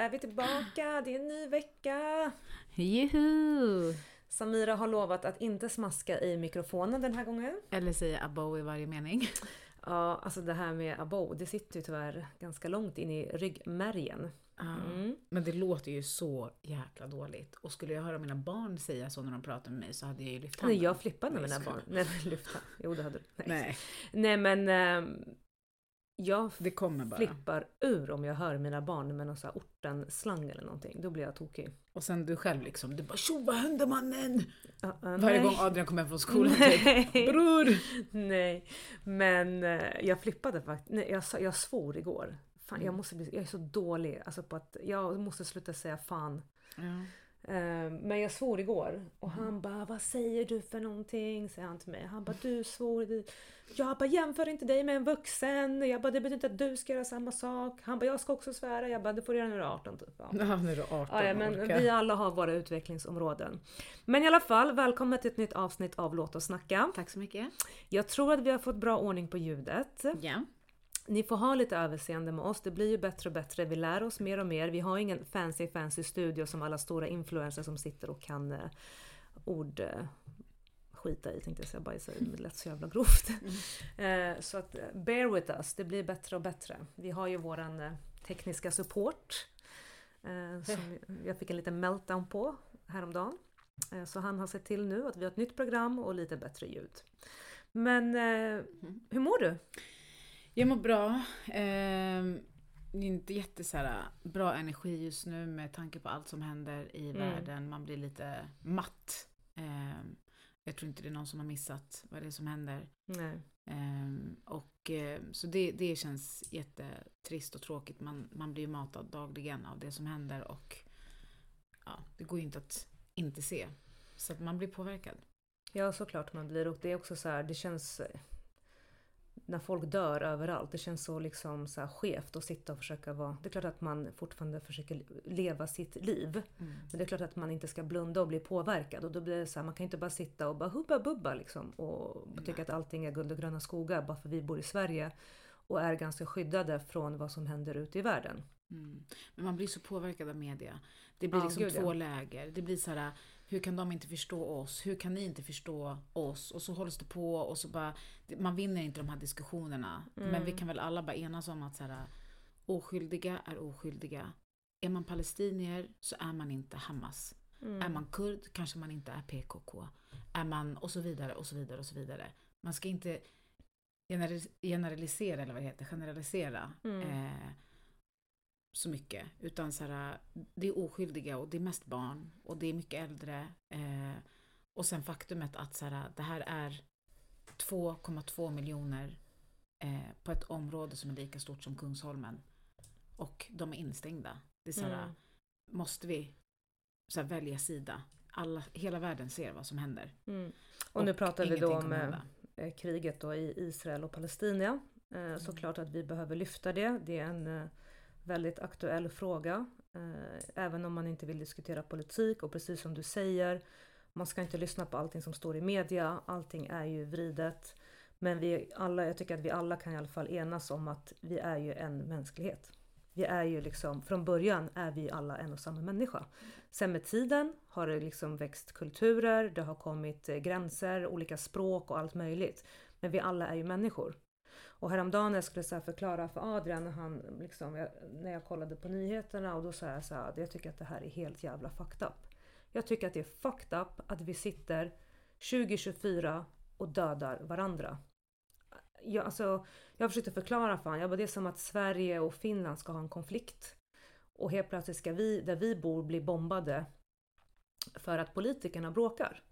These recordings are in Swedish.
är vi tillbaka. Det är en ny vecka. Juhu! Samira har lovat att inte smaska i mikrofonen den här gången. Eller säga abo i varje mening. Ja, alltså det här med abo, det sitter ju tyvärr ganska långt in i ryggmärgen. Mm. Men det låter ju så jäkla dåligt. Och skulle jag höra mina barn säga så när de pratar med mig så hade jag ju lyft handen. Nej, jag flippade med mina barn. Nej, lyfta. Jo, det hade du. Nej. Nej, Nej, men ehm, jag det kommer bara. flippar ur om jag hör mina barn med någon sån här ortenslang eller någonting. Då blir jag tokig. Och sen du själv liksom, du bara tjo vad hände mannen? Ja, ja, Varje nej. gång Adrian kommer hem från skolan typ. Bror! Nej, men eh, jag flippade faktiskt. Nej, jag, jag svor igår. Fan, jag, Mm. måste bli, jag är så dålig alltså på att jag måste sluta säga fan. Ja. Eh, men jag svor igår och Mm. han bara vad säger du för någonting? Säger han till mig. Han bara du svor. Du. Jag bara jämför inte dig med en vuxen. Jag bara det betyder inte att du ska göra samma sak. Han bara jag ska också svära. Jag bara du får göra när du är 18 typ. Ja. Ja, nu är du 18 Ja, ja, men vi alla har våra utvecklingsområden. Men i alla fall, välkommen till ett nytt avsnitt av Låt oss snacka. Tack så mycket. Jag tror att vi har fått bra ordning på ljudet. Ja. Ni får ha lite överseende med oss, det blir ju bättre och bättre. Vi lär oss mer och mer. Vi har ingen fancy fancy studio som alla stora influencers som sitter och kan eh, ord eh, skita i tänkte jag säga, bajsa i, men det lät så jävla grovt. Eh, så att eh, bear with us, det blir bättre och bättre. Vi har ju våran eh, tekniska support eh, som jag fick en liten meltdown på häromdagen. Eh, så han har sett till nu att vi har ett nytt program och lite bättre ljud. Men eh, hur mår du? Jag mår bra. Är inte jätte så här, bra energi just nu med tanke på allt som händer i Mm. världen. Man blir lite matt. Ehm, jag tror inte det är någon som har missat vad det är som händer. Ehm, och, ehm, så det, det känns jättetrist och tråkigt. Man, man blir ju matad dagligen av det som händer och ja, det går ju inte att inte se. Så att man blir påverkad. Ja, såklart man blir. Och det är också så här, det känns... När folk dör överallt, det känns så liksom så här skevt att sitta och försöka vara... Det är klart att man fortfarande försöker leva sitt liv. Men det är klart att man inte ska blunda och bli påverkad. Och då blir det så här, man kan inte bara sitta och bara hubba bubba liksom. Och tycka att allting är guld och gröna skogar bara för vi bor i Sverige. Och är ganska skyddade från vad som händer ute i världen. Mm. Men man blir så påverkad av media. Det blir Ja, liksom gud, ja. två läger. Det blir så här, hur kan de inte förstå oss? Hur kan ni inte förstå oss? Och så hålls det på och så bara, man vinner inte de här diskussionerna. Men Mm. vi kan väl alla bara enas om att så här, oskyldiga är oskyldiga. Är man palestinier så är man inte Hamas. Mm. Är man kurd kanske man inte är PKK. Är man och så vidare och så vidare och så vidare. Man ska inte generalis- generalisera eller vad det heter, generalisera. Mm. Eh, så mycket. Utan så här, det är oskyldiga och det är mest barn och det är mycket äldre. Eh, och sen faktumet att så här, det här är 2,2 miljoner eh, på ett område som är lika stort som Kungsholmen. Och de är instängda. Det är så här, Mm. måste vi så här, välja sida? Alla, hela världen ser vad som händer. Mm. Och, nu pratar vi då om eh, kriget då i Israel och Palestina. Eh, Såklart att vi behöver lyfta det. Det är en eh, väldigt aktuell fråga. Eh, även om man inte vill diskutera politik och precis som du säger, man ska inte lyssna på allting som står i media. Allting är ju vridet. Men vi alla, jag tycker att vi alla kan i alla fall enas om att vi är ju en mänsklighet. Vi är ju liksom, från början är vi alla en och samma människa. Sen med tiden har det liksom växt kulturer, det har kommit eh, gränser, olika språk och allt möjligt. Men vi alla är ju människor. Och häromdagen när jag skulle så här förklara för Adrian när, han, liksom, jag, när jag kollade på nyheterna och då sa jag så här, jag tycker att det här är helt jävla fucked up. Jag tycker att det är fucked up att vi sitter 2024 och dödar varandra. Jag, alltså, jag försökte förklara för honom, jag bara, det är som att Sverige och Finland ska ha en konflikt. Och helt plötsligt ska vi, där vi bor, bli bombade för att politikerna bråkar.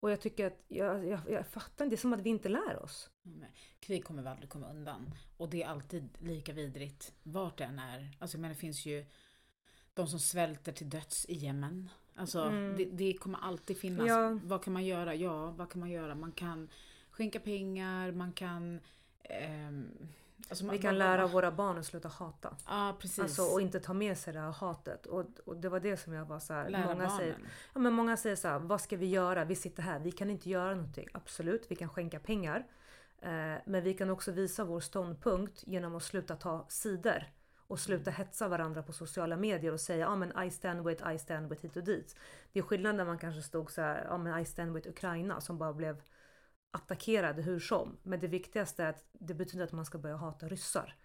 Och jag tycker att, jag, jag, jag fattar inte, det är som att vi inte lär oss. Nej, Krig kommer vi aldrig komma undan. Och det är alltid lika vidrigt vart det än är. Alltså menar, det finns ju de som svälter till döds i Jemen. Alltså Mm. det, det kommer alltid finnas. Ja. Vad kan man göra? Ja, vad kan man göra? Man kan skänka pengar, man kan... ehm, alltså man, Vi kan man- lära man- våra barn att sluta hata. Ja, precis. Alltså, och inte ta med sig det här hatet. Och, och det var det som jag var så här, lära många barnen. säger, ja, men många säger så här, vad ska vi göra? Vi sitter här, vi kan inte göra någonting. Absolut, vi kan skänka pengar. Eh, men vi kan också visa vår ståndpunkt genom att sluta ta sidor. och sluta hetsa varandra på sociala medier och säga ja ah, men I stand with, I stand with hit och dit. Det är skillnad när man kanske stod så här, ja ah, men I stand with Ukraina som bara blev attackerade hur som. Men det viktigaste är att det betyder att man ska börja hata ryssar.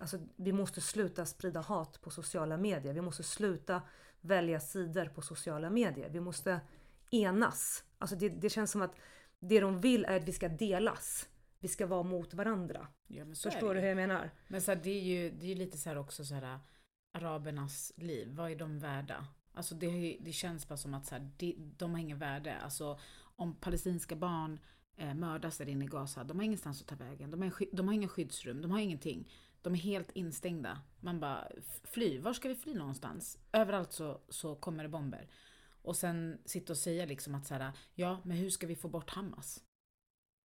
Alltså, vi måste sluta sprida hat på sociala medier. Vi måste sluta välja sidor på sociala medier. Vi måste enas. Alltså det, det känns som att det de vill är att vi ska delas. Vi ska vara mot varandra. Ja, Förstår du hur jag menar? Men så här, det är ju det är lite så här också så här arabernas liv. Vad är de värda? Alltså det, det känns bara som att så här, de, de har ingen värde. Alltså om palestinska barn mördas där inne i Gaza, de har ingenstans att ta vägen. De, är, de har inga skyddsrum, de har ingenting. De är helt instängda. Man bara, fly, var ska vi fly någonstans? Överallt så, så kommer det bomber. Och sen sitta och säga liksom att så här, ja men hur ska vi få bort Hamas?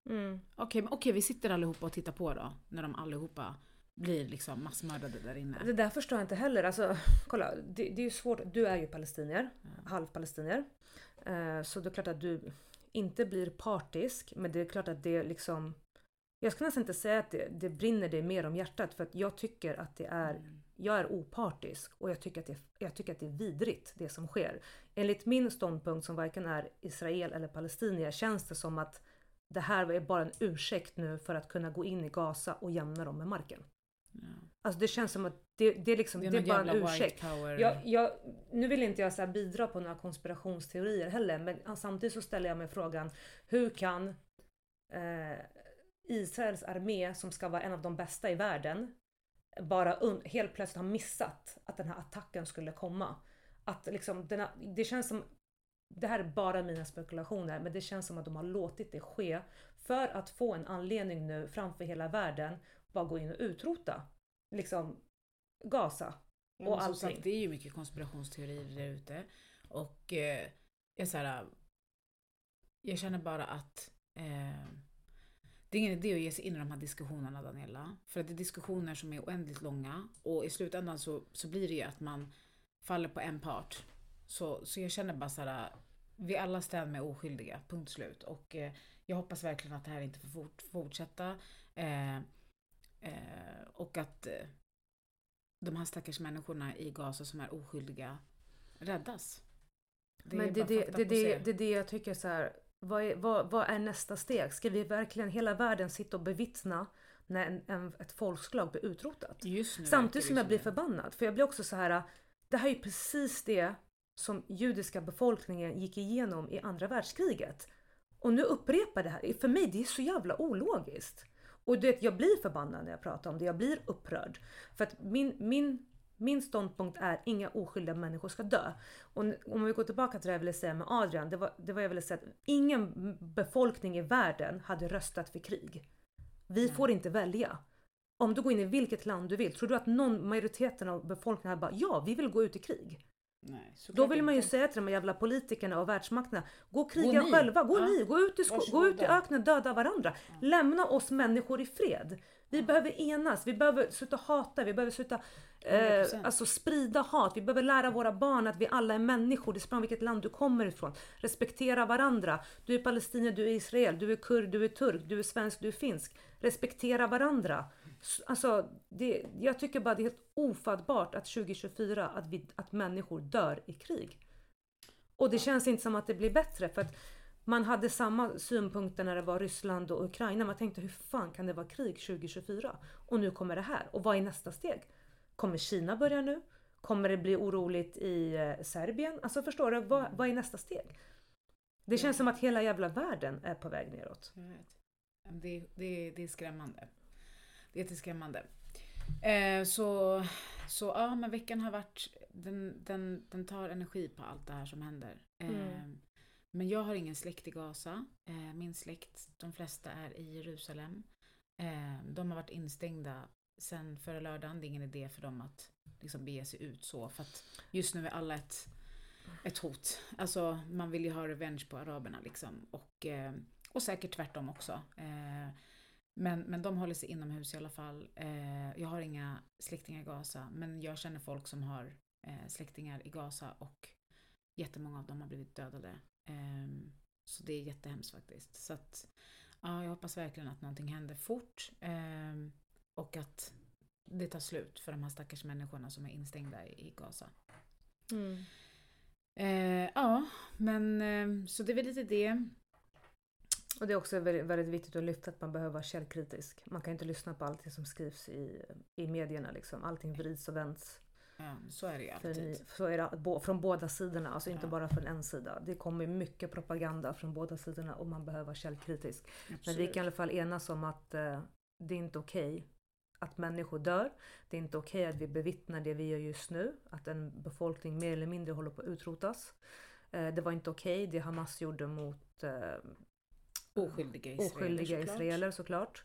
Mm. Okej, okay, okay, vi sitter allihopa och tittar på då, när de allihopa blir liksom massmördade där inne. Det där förstår jag inte heller. Alltså, kolla, det, det är ju svårt. Du är ju palestinier, mm. halvpalestinier. Eh, så det är klart att du inte blir partisk, men det är klart att det liksom jag ska nästan inte säga att det, det brinner dig mer om hjärtat för att jag tycker att det är mm. Jag är opartisk och jag tycker, att det, jag tycker att det är vidrigt det som sker. Enligt min ståndpunkt som varken är Israel eller palestinier känns det som att det här är bara en ursäkt nu för att kunna gå in i Gaza och jämna dem med marken. Ja. Alltså det känns som att det, det liksom, det är, det är bara en ursäkt. Jag, jag, nu vill inte jag så bidra på några konspirationsteorier heller men samtidigt så ställer jag mig frågan hur kan eh, Israels armé som ska vara en av de bästa i världen bara helt plötsligt har missat att den här attacken skulle komma. Att liksom, denna, det känns som, det här är bara mina spekulationer, men det känns som att de har låtit det ske för att få en anledning nu framför hela världen bara gå in och utrota liksom Gaza och mm, allting. Sagt, det är ju mycket konspirationsteorier där ute och eh, jag, så här, jag känner bara att eh, det är ingen idé att ge sig in i de här diskussionerna Daniela. För att det är diskussioner som är oändligt långa och i slutändan så, så blir det ju att man faller på en part. Så, så jag känner bara såhär, vi alla stämmer med oskyldiga, punkt slut. Och eh, jag hoppas verkligen att det här inte får fort, fortsätta. Eh, eh, och att eh, de här stackars människorna i Gaza som är oskyldiga räddas. Det Men det, det, det, det, det är det jag tycker så här, vad är, vad, vad är, nästa steg? Ska vi verkligen hela världen sitta och bevittna när en, en, ett folkslag blir utrotat? Samtidigt som jag blir förbannad. För jag blir också så här, det här är ju precis det som judiska befolkningen gick igenom i andra världskriget. Och nu upprepar det här. För mig det är så jävla ologiskt. Och du vet, jag blir förbannad när jag pratar om det. Jag blir upprörd. För att min, min min ståndpunkt är inga oskyldiga människor ska dö. Och om vi går tillbaka till det jag ville säga med Adrian. Det var, det var jag ville säga att ingen befolkning i världen hade röstat för krig. Vi Nej. får inte välja. Om du går in i vilket land du vill, tror du att någon, majoriteten av befolkningen bara ja, vi vill gå ut i krig? Nej, Då vill man ju inte. säga till de här jävla politikerna och världsmakterna, gå och kriga gå själva, gå ja. ni, gå ut, i gå ut i öknen, döda varandra. Ja. Lämna oss människor i fred. Vi ja. behöver enas, vi behöver sluta hata, vi behöver sluta eh, alltså sprida hat. Vi behöver lära våra barn att vi alla är människor. Det spelar vilket land du kommer ifrån. Respektera varandra. Du är palestinier, du är israel, du är kurd, du är turk, du är svensk, du är finsk. Respektera varandra. Alltså, det, jag tycker bara det är helt ofattbart att 2024 att, vi, att människor dör i krig. Och det känns inte som att det blir bättre för att man hade samma synpunkter när det var Ryssland och Ukraina. Man tänkte hur fan kan det vara krig 2024? Och nu kommer det här. Och vad är nästa steg? Kommer Kina börja nu? Kommer det bli oroligt i eh, Serbien? Alltså förstår du, vad, vad är nästa steg? Det känns som att hela jävla världen är på väg neråt. Det, det, det är skrämmande. Det är jätteskrämmande. Eh, så, så ja, men veckan har varit, den, den, den tar energi på allt det här som händer. Eh, mm. Men jag har ingen släkt i Gaza. Eh, min släkt, de flesta är i Jerusalem. Eh, de har varit instängda sen förra lördagen. Det är ingen idé för dem att liksom bege sig ut så. För att just nu är alla ett, ett hot. Alltså man vill ju ha revenge på araberna liksom. Och, eh, och säkert tvärtom också. Men, men de håller sig inomhus i alla fall. Eh, jag har inga släktingar i Gaza. Men jag känner folk som har eh, släktingar i Gaza. Och jättemånga av dem har blivit dödade. Ehm, så det är jättehemskt faktiskt. Så att, ja, jag hoppas verkligen att någonting händer fort. Ehm, och att det tar slut för de här stackars människorna som är instängda i i Gaza. Mm. Eh, ja, men eh, så det är väl lite det. Och det är också väldigt, väldigt viktigt att lyfta att man behöver vara källkritisk. Man kan inte lyssna på allt som skrivs i, i medierna. Liksom. Allting vrids och vänds. Ja, så är det ju För alltid. ni, så är det bo- från båda sidorna, alltså inte Ja. bara från en sida. Det kommer mycket propaganda från båda sidorna och man behöver vara källkritisk. Men vi Absolut. kan i alla fall enas om att eh, det är inte okej att människor dör. Det är inte okej att vi bevittnar det vi gör just nu. Att en befolkning mer eller mindre håller på att utrotas. Eh, det var inte okej det Hamas gjorde mot eh, Oskyldiga israeler oskyldiga såklart. israeler såklart.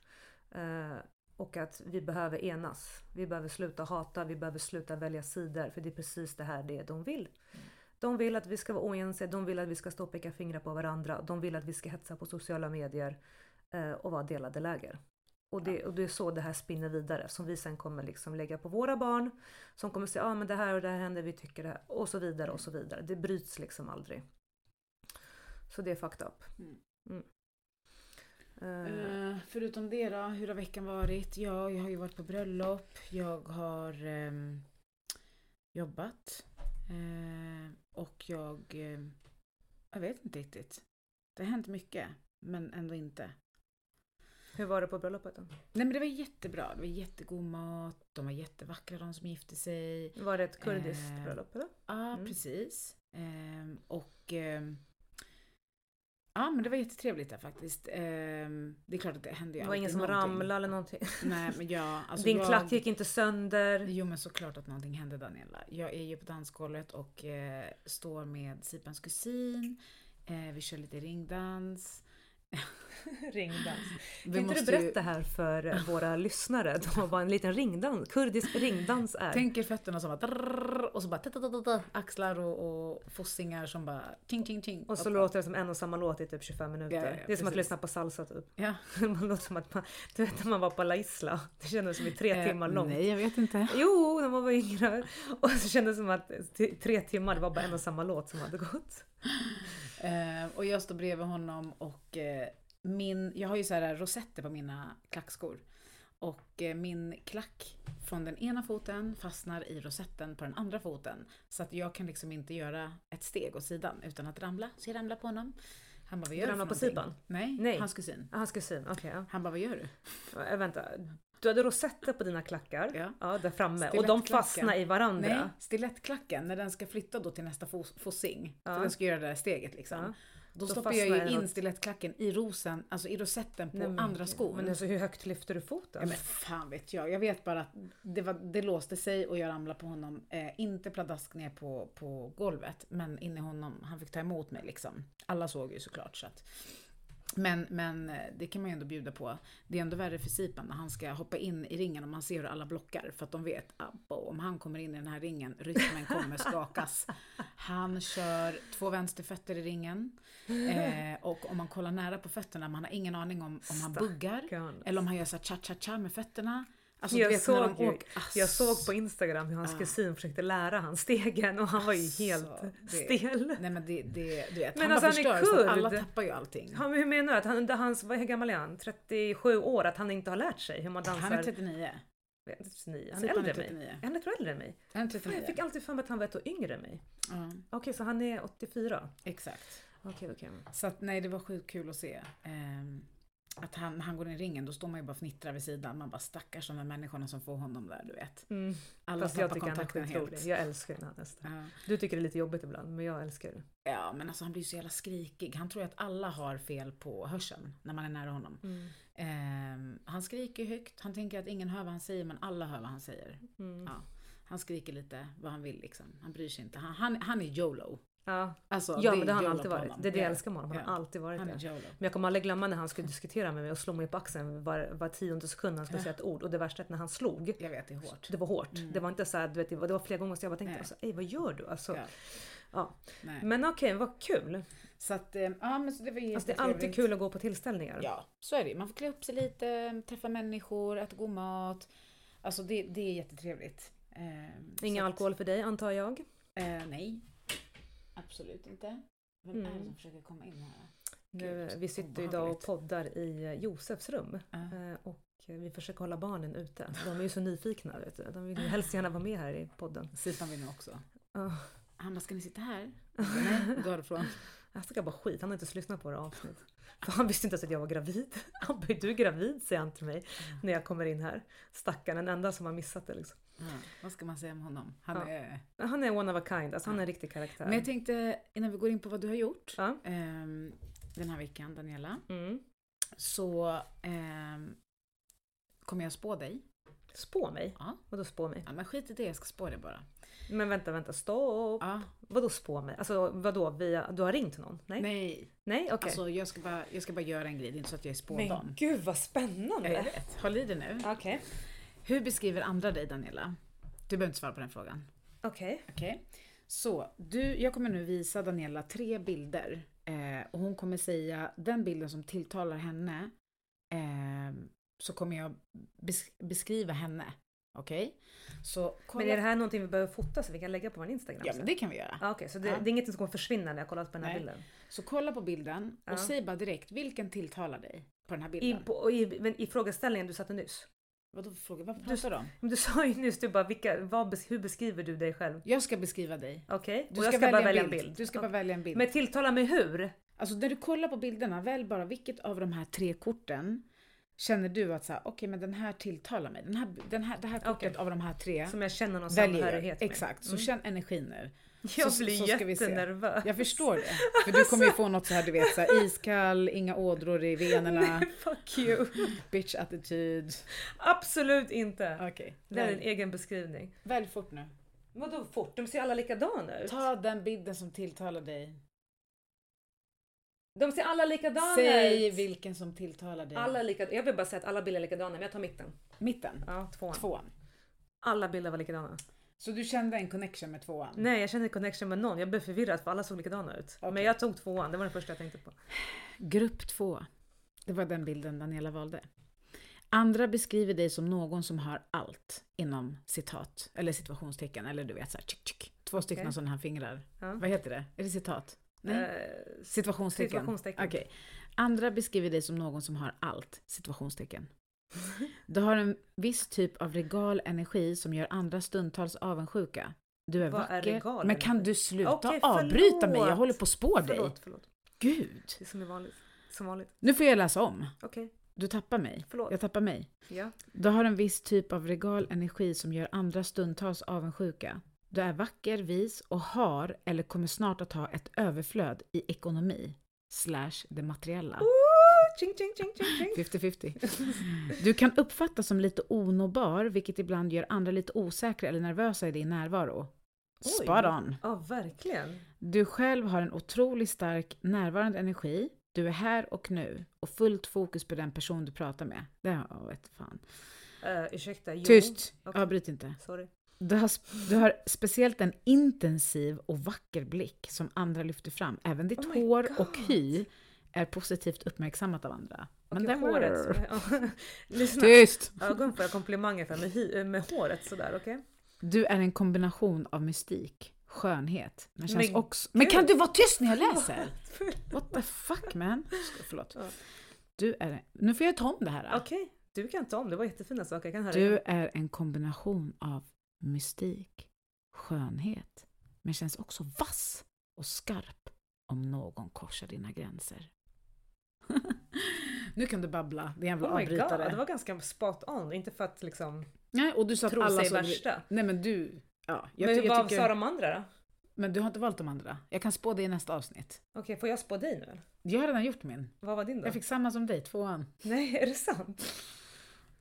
Eh, och att vi behöver enas. Vi behöver sluta hata, vi behöver sluta välja sidor. För det är precis det här det de vill. Mm. De vill att vi ska vara oense, de vill att vi ska stå och peka fingrar på varandra. De vill att vi ska hetsa på sociala medier eh, och vara delade läger. Och det, och det är så det här spinner vidare som vi sen kommer liksom lägga på våra barn. Som kommer säga, ja ah, men det här och det här händer, vi tycker det här. Och så vidare och så vidare. Det bryts liksom aldrig. Så det är fucked up. Mm. Eh, förutom det då, hur har veckan varit? Ja, jag har ju varit på bröllop. Jag har ehm, jobbat. Eh, och jag... ehm, jag vet inte riktigt. Det har hänt mycket, men ändå inte. hur var det på bröllopet då? Nej men det var jättebra. Det var jättegod mat. De var jättevackra de som gifte sig. Var det ett kurdiskt Eh, bröllop eller? Ja, Mm. precis. Ehm, och ja, men det var jättetrevligt där faktiskt. Ehm, det är klart att det hände ju Det var ingen som någonting. ramlade eller någonting? Nej, men jag, alltså Din jag, klack gick inte sönder? Jo, men såklart att någonting hände Daniela. Jag är ju på dansgolvet och eh, står med Sipans kusin. Eh, vi kör lite ringdans. Ringdans. Vi Kan inte du måste ju- berätta här för våra lyssnare då vad en liten ringdans, kurdisk ringdans är? Tänk er fötterna som bara och så bara ta-ta-ta-ta, axlar och, och fossingar som bara ting ting ting. och så låter det som en och samma låt i typ 25 minuter. Ja, ja, det är som att precis. lyssna på salsa typ. Ja. Man låter som att man, du vet när man var på La Isla, det kändes som i tre Eh, timmar långt. Nej, jag vet inte. Jo, när man var yngre. Och så kändes det som att tre timmar, det var bara en och samma låt som hade gått. Eh, och jag står bredvid honom och eh, min, jag har ju så här rosetter på mina klackskor. Och eh, min klack från den ena foten fastnar i rosetten på den andra foten. Så att jag kan liksom inte göra ett steg åt sidan utan att ramla. Så jag ramlar på honom. Han bara, vad gör du för på? Sipan? Nej, Nej. hans kusin. Ah, Hans kusin, okej. ja. Han bara, vad gör du? Äh, vänta, du hade rosetter på dina klackar. Ja. Ja, där framme. Och de fastnade i varandra. Nej, stilettklacken, när den ska flytta då till nästa fos- fossing. Ja. För den ska göra det där steget liksom. Ja. Då, Då stoppar jag ju in åt- stilettklacken i rosen, alltså i rosetten på Nej, men- andra skon. Men alltså, hur högt lyfter du foten? Ja, men fan vet jag. Jag vet bara att det, var, det låste sig och jag ramlade på honom. Eh, inte pladask ner på, på golvet, men in i honom. Han fick ta emot mig liksom. Alla såg ju såklart. Så att. Men, men eh, det kan man ju ändå bjuda på. Det är ändå värre för Sipan när han ska hoppa in i ringen och man ser hur alla blockar. För att de vet att om han kommer in i den här ringen, rytmen kommer skakas. Han kör två vänsterfötter i ringen. Eh, och om man kollar nära på fötterna, man har ingen aning om, om han buggar. Eller om han gör så cha-cha-cha med fötterna. Alltså, jag, vet, såg ju, åker- jag såg på Instagram hur hans Ah. kusin försökte lära han stegen och han var ju helt Alltså, det- stel. Nej men det, det du vet, Men han alltså, bara han är förstör så att kurd. alla tappar ju allting. Han, hur menar du? Att han, hans, vad, hur gammal är han? 37 år? Att han inte har lärt sig hur man dansar? Han är 39. Jag vet inte, 39. Han är äldre är än mig. 39. Är han ett år äldre än mig? Han är jag 39. fick alltid för mig att han var ett år yngre än mig. Ja, Okej, så han är 84? exakt. Okej, okej. Så att nej, det var sjukt kul att se. Ehm, att han, han går in i ringen, då står man ju bara och fnittrar vid sidan. Man bara stackars de här människorna som får honom där, du vet. Mm. Alla Fast jag tycker han är skitrolig. helt. Jag älskar ju när han hästar. Ja. Du tycker det är lite jobbigt ibland, men jag älskar det. ja, men alltså han blir ju så jävla skrikig. Han tror ju att alla har fel på hörseln när man är nära honom. Ehm, han skriker högt, han tänker att ingen hör vad han säger, men alla hör vad han säger. Mm. Ja. Han skriker lite vad han vill liksom. Han bryr sig inte. Han, han, han är YOLO. Ja, Alltså, ja är men det har han alltid varit. Det är det Ja. jag älskar med honom. Han har alltid varit det. Men jag kommer aldrig glömma när han skulle diskutera med mig och slå mig på axeln var, var tionde sekund han skulle säga ett ord. Och det värsta är att när han slog, Jag vet, det är hårt. det var hårt. Mm. Det var inte så här, du vet, det var, det var flera gånger så jag bara tänkte, Nej. alltså, Ej, vad gör du? Alltså, Ja. Nej. Men okej, vad kul. Så att, eh, ja men så det var Alltså, det är alltid kul att gå på tillställningar. Ja, så är det Man får klä upp sig lite, träffa människor, äta god mat. Alltså det, det är jättetrevligt. Eh, Ingen alkohol för dig antar jag. Eh, nej. Absolut inte. Vem är det Mm. som försöker komma in här? Nu, Gud, vi sitter idag och poddar i eh, Josefs rum eh, och vi försöker hålla barnen ute. De är ju så nyfikna. Vet du. De vill helst gärna vara med här i podden. Sifan vill nu också. Han bara, ska ni sitta här? Nej, gå härifrån. jag tycker bara skit, han har inte ens lyssnat på det avsnitt. För han visste inte ens att jag var gravid. Han bara, du är gravid säger han till mig när jag kommer in här. Stackarn, den enda som har missat det liksom. Ja, vad ska man säga om honom? Han Ja. är... Han är one of a kind, alltså han är en riktig karaktär. Men jag tänkte, innan vi går in på vad du har gjort ehm, den här veckan, Daniela, Mm. så ehm, kommer jag spå dig. Spå mig? Ja. Vadå spå mig? Ja, men skit i det, jag ska spå dig bara. Men vänta, vänta, stopp! Ja. Vadå spå mig? Alltså vadå, via, du har ringt någon? Nej? Nej, Nej, okej. alltså jag ska, bara, jag ska bara göra en grej, det är inte så att jag är spådam. Men gud vad spännande! Jag vet. Håll i dig nu. Okej. Hur beskriver andra dig Daniela? Du behöver inte svara på den frågan. Okej. Okej. Så, du, jag kommer nu visa Daniela tre bilder. Eh, och hon kommer säga den bilden som tilltalar henne. Eh, så kommer jag bes- beskriva henne. Okej? Så kolla. Men är det här någonting vi behöver fota så vi kan lägga på vår Instagram Ja men det kan vi göra. Ah, Okej, så det, Ja. det är inget som kommer försvinna när jag kollat på den här Nej. bilden? Så kolla på bilden och Ja. säg bara direkt vilken tilltalar dig på den här I, bilden. på, och i, men I frågeställningen du satte nyss? Vadå för fråga? Vad pratar du om? Du sa ju nyss, du bara, vilka, vad, hur beskriver du dig själv? Jag ska beskriva dig. Okej, Du och ska, jag ska bara välja, välja en bild. Du ska bara välja en bild. Men tilltala mig hur? Alltså när du kollar på bilderna, välj bara vilket av de här tre korten känner du att så här, okej men den här tilltalar mig. Den här, den här, det här kortet Okej. av de här tre Som jag känner någon väljer samhörighet med. Exakt, så Mm. känn energin nu. Jag så- blir så ska vi se. jättenervös. Jag förstår det. För du kommer ju få något så här, du vet, så här, iskall, inga ådror i venerna, Fuck you! bitch attityd. Absolut inte! Okej, Det är en egen beskrivning. välj fort nu. Vadå fort? De ser alla likadana ut. Ta den bilden som tilltalar dig. De ser alla likadana Säg ut. vilken som tilltalar dig. Alla lika, jag vill bara säga att alla bilder är likadana, men jag tar mitten. Mitten, Ja, tvåan. tvåan. Alla bilder var likadana. Så du kände en connection med tvåan? Nej, jag kände connection med någon. Jag blev förvirrad för alla såg likadana ut. Okej. Men jag tog tvåan, det var den första jag tänkte på. Grupp två. Det var den bilden Daniela valde. Andra beskriver dig som någon som har allt inom citat eller situationstecken eller du vet så här, tjick, tjick. Två stycken Okej. sådana här fingrar. Ja. Vad heter det? Är det citat? Nej. Eh, situationstecken. situationstecken. Okej. Andra beskriver dig som någon som har allt. Situationstecken. Du har en viss typ av regal energi som gör andra stundtals avundsjuka. Du är Vad är vacker. regal Men kan du sluta Okej, avbryta mig? Jag håller på att spå dig. Förlåt, förlåt. Gud. Det är som är vanligt. Som vanligt. Nu får jag läsa om. Okej, Du tappar mig. förlåt. Jag tappar mig. Ja. Du har en viss typ av regal energi som gör andra stundtals avundsjuka. Du är vacker, vis och har eller kommer snart att ha ett överflöd i ekonomi slash det materiella. Ooh, ching, ching, ching, ching, ching. 50-50. Du kan uppfattas som lite onåbar, vilket ibland gör andra lite osäkra eller nervösa i din närvaro. Spot on! Ja, verkligen. Du själv har en otroligt stark närvarande energi. Du är här och nu och fullt fokus på den person du pratar med. Det har vet fan. Uh, ursäkta, jo. Tyst! Okej. Avbryt inte. Sorry. Du har, du har speciellt en intensiv och vacker blick som andra lyfter fram. Även ditt Oh hår God. och hy är positivt uppmärksammat av andra. Men Okej, det håret. Ja. Lyssna. Tyst! Ögon får jag komplimanger för med, med håret sådär, okej? Du är en kombination av mystik, skönhet, men känns Men också... Men kan gud. du vara tyst när jag läser? What the fuck man? Förlåt. Ja. Du är... Nu får jag ta om det här. Okej, du kan ta om. Det var jättefina saker. Jag kan höra Du igen. är en kombination av mystik, skönhet, men känns också vass och skarp om någon korsar dina gränser. nu kan du babbla, din jävla Oh my god, avbrytare. det var ganska spot on. Inte för att liksom Nej, och du sa att tro alla sig såg... värsta. Nej men du... Ja, jag, Men jag vad tycker... sa de andra då? Men du har inte valt de andra. Jag kan spå det i nästa avsnitt. Okej, får jag spå dig nu? Jag har redan gjort min. Vad var din då? Jag fick samma som dig, tvåan. Nej, är det sant?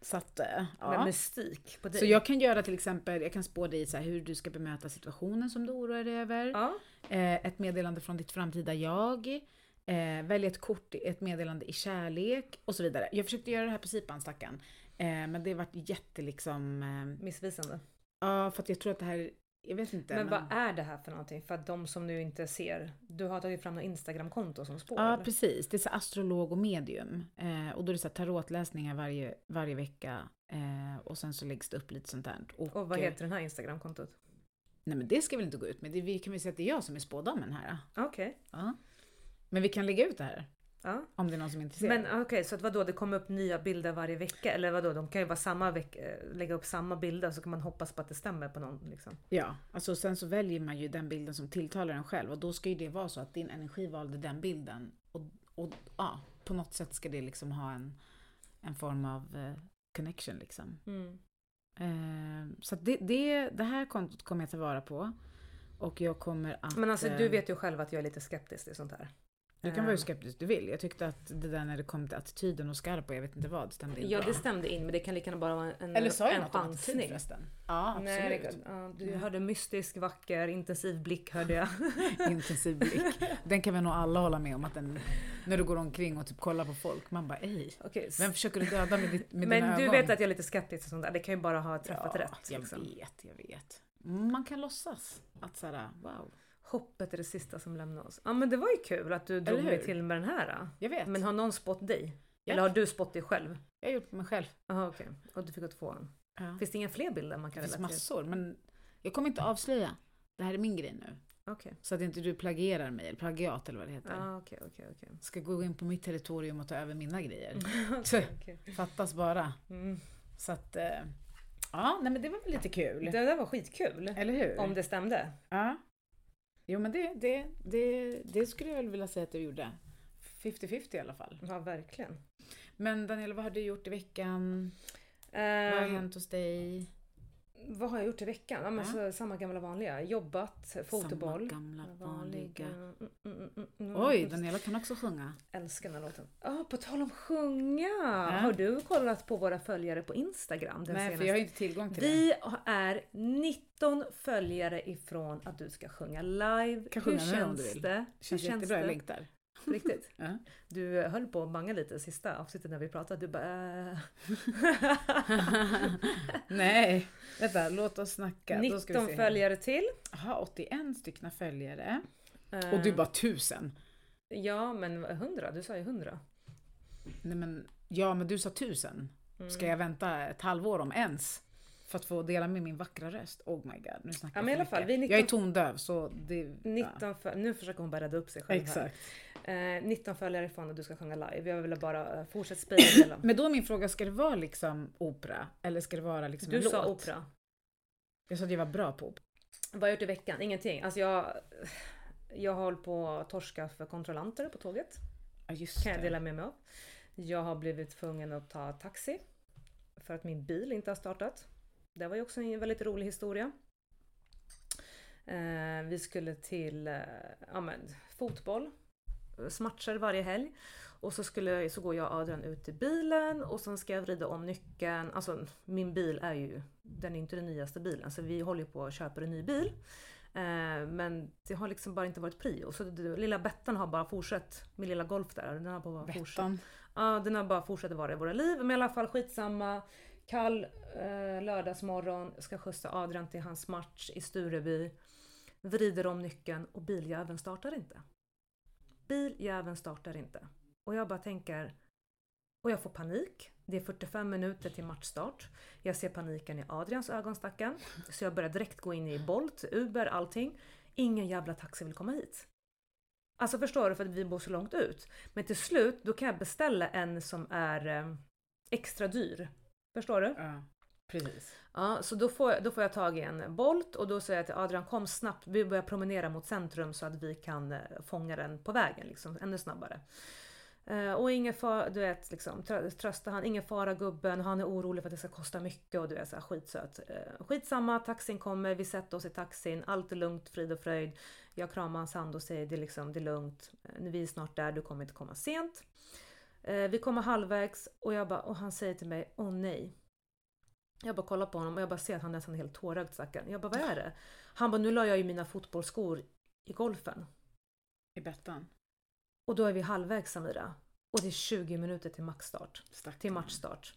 Så att, eh, Med ja. mystik på dig? Så jag kan göra till exempel, jag kan spå dig så här, hur du ska bemöta situationen som du oroar dig över. Ja, Eh, ett meddelande från ditt framtida jag. Eh, välj ett kort, ett meddelande i kärlek och så vidare. Jag försökte göra det här på Sipan stackarn. Eh, men det vart jätte liksom... Eh, missvisande. ja, för att jag tror att det här... Jag vet inte. Men vad är det här för någonting? För att de som nu inte ser. Du har tagit fram något Instagramkonto som spår? Ja, eller? precis. Det är så här astrolog och medium. Eh, och då är det så här tarotläsningar varje, varje vecka. Eh, och sen så läggs det upp lite sånt där. Och, Och vad eh, heter den här Instagramkontot? Nej men det ska väl inte gå ut med. Det, vi kan väl säga att det är jag som är spådamen här. Okej. Ja. Men vi kan lägga ut det här. Ja. Om det är någon som är intresserad. Men okej, så att vadå, det kommer upp nya bilder varje vecka? Eller vadå, de kan ju vara samma vecka, eh, lägga upp samma bilder så kan man hoppas på att det stämmer på någon liksom. Ja, alltså sen så väljer man ju den bilden som tilltalar en själv och då ska ju det vara så att din energi valde den bilden. Och, och ja, på något sätt ska det liksom ha en, en form av eh, connection liksom. Mm. Eh, så det, det, det här kontot kommer jag ta vara på. Och jag kommer att... Men alltså eh, du vet ju själv att jag är lite skeptisk till sånt här. Du kan vara hur Eh, skeptisk du vill. Jag tyckte att det där när det kom till attityden och skarp och jag vet inte vad stämde in Ja bra. det stämde in men det kan lika gärna bara vara en, Eller sa jag en något om attityd förresten? Ja, absolut. Nej, det, ja, du Mm. hörde mystisk, vacker, intensiv blick hörde jag. Intensiv blick. Den kan vi nog alla hålla med om att den, när du går omkring och typ kollar på folk, man bara ej. Okej, s- Vem försöker du döda med, ditt, med men dina du ögon? vet att jag är lite skeptisk till sånt där. Det kan ju bara ha träffat ja, rätt. Jag Liksom. vet, jag vet. Man kan låtsas att såhär, wow. Hoppet är det sista som lämnar oss. Ja men det var ju kul att du drog mig till med den här. Jag vet. Men har någon spott dig? Ja. Eller har du spott dig själv? Jag har gjort mig själv. Jaha okej. Och du fick gå tvåan. Ja. Finns det inga fler bilder man Det kan finns relatera massor, men jag kommer inte avslöja. Det här är min grej nu. Okej. Så att inte du plagierar mig, eller plagiat eller vad det heter. Ja okej okej okej. Ska gå in på mitt territorium och ta över mina grejer. Okej, okej. Fattas bara. Mm. Så att, eh, ja, nej men det var väl lite kul. Det där var skitkul. Eller hur? Om det stämde. Ja. Jo men det, det, det, det skulle jag väl vilja säga att du gjorde. 50-50 i alla fall. Ja verkligen. Men Daniela, vad har du gjort i veckan? Vad har hänt hos dig? Vad har jag gjort i veckan? Ja, men Ja. så, samma gamla vanliga. Jobbat, fotboll. Samma gamla vanliga. Mm, mm, mm, mm. Oj, Daniela kan också sjunga. Älskar den här låten. Ah, på tal om sjunga! Har du kollat på våra följare på Instagram? Nej, senaste? för jag har inte tillgång till det. Vi är 19 följare ifrån att du ska sjunga live. Kan Hur sjunga nu om du känns vill. det? Känns Hur jättebra, jag längtar. Riktigt? Ja. Du höll på att banga lite sista avsnittet när vi pratade. Du bara... Äh. Nej, vänta, låt oss snacka. Då ska vi 19 se. följare till. Jaha, 81 stycken följare. Eh, Och du bara 1000. Ja, men 100. Du sa ju 100. Nej men, ja men du sa 1000. Mm. Ska jag vänta ett halvår om ens? För att få dela med min vackra röst? Oh my god, nu snackar Ja, men jag alla för fall, mycket. vi är 19 Jag är tondöv så det... 19 för, nu försöker hon bara rädda upp sig själv här. exakt. Eh, 19 följare ifrån att du ska sjunga live. Jag vill bara uh, fortsätta sprida dela. Men då är min fråga, ska det vara liksom opera? Eller ska det vara liksom Du en sa låt? opera. Jag sa att jag var bra på opera. Vad har jag gjort i veckan? Ingenting. Alltså jag, jag hållit på att torska för kontrollanter på tåget. Ja just Kan jag dela med mig av. Jag har blivit tvungen att ta taxi. För att min bil inte har startat. Det var ju också en väldigt rolig historia. Eh, vi skulle till eh, ja, men, fotboll. eh, Matcher varje helg. Och så, skulle, så går jag och Adrian ut till bilen och sen ska jag vrida om nyckeln. Alltså min bil är ju, den är inte den nyaste bilen så vi håller på att köpa en ny bil. Eh, men det har liksom bara inte varit prio. Så det, lilla Bettan har bara fortsatt, min lilla Golf där, den har bara fortsatt. Ja, den har bara fortsatt vara i våra liv. Men i alla fall skitsamma. Kall eh, lördagsmorgon, ska skjutsa Adrian till hans match i Stureby. Vrider om nyckeln och biljäveln startar inte. Biljäveln startar inte. Och jag bara tänker, och jag får panik. Det är 45 minuter till matchstart. Jag ser paniken i Adrians ögon stacken. Så jag börjar direkt gå in i Bolt, Uber, allting. Ingen jävla taxi vill komma hit. Alltså förstår du, för att vi bor så långt ut. Men till slut, då kan jag beställa en som är eh, extra dyr. Förstår du? Ja, precis. Ja, så då får, jag, då får jag tag i en Bolt och då säger jag till Adrian kom snabbt, vi börjar promenera mot centrum så att vi kan eh, fånga den på vägen liksom, ännu snabbare. Eh, och ingen fara, du vet liksom, trö- trösta han, ingen fara gubben, han är orolig för att det ska kosta mycket och du är så här skitsöt. Eh, skitsamma, taxin kommer, vi sätter oss i taxin, allt är lugnt, frid och fröjd. Jag kramar hans hand och säger det är, liksom, det är lugnt, vi är snart där, du kommer inte komma sent. Vi kommer halvvägs och, jag bara, och han säger till mig, åh nej. Jag bara kollar på honom och jag bara ser att han nästan är helt tårögd stackaren. Jag bara, vad är det? Han bara, nu la jag ju mina fotbollsskor i golfen. I Bettan. Och då är vi halvvägs Samira. Och det är 20 minuter till maxstart. Stackarn. Till matchstart.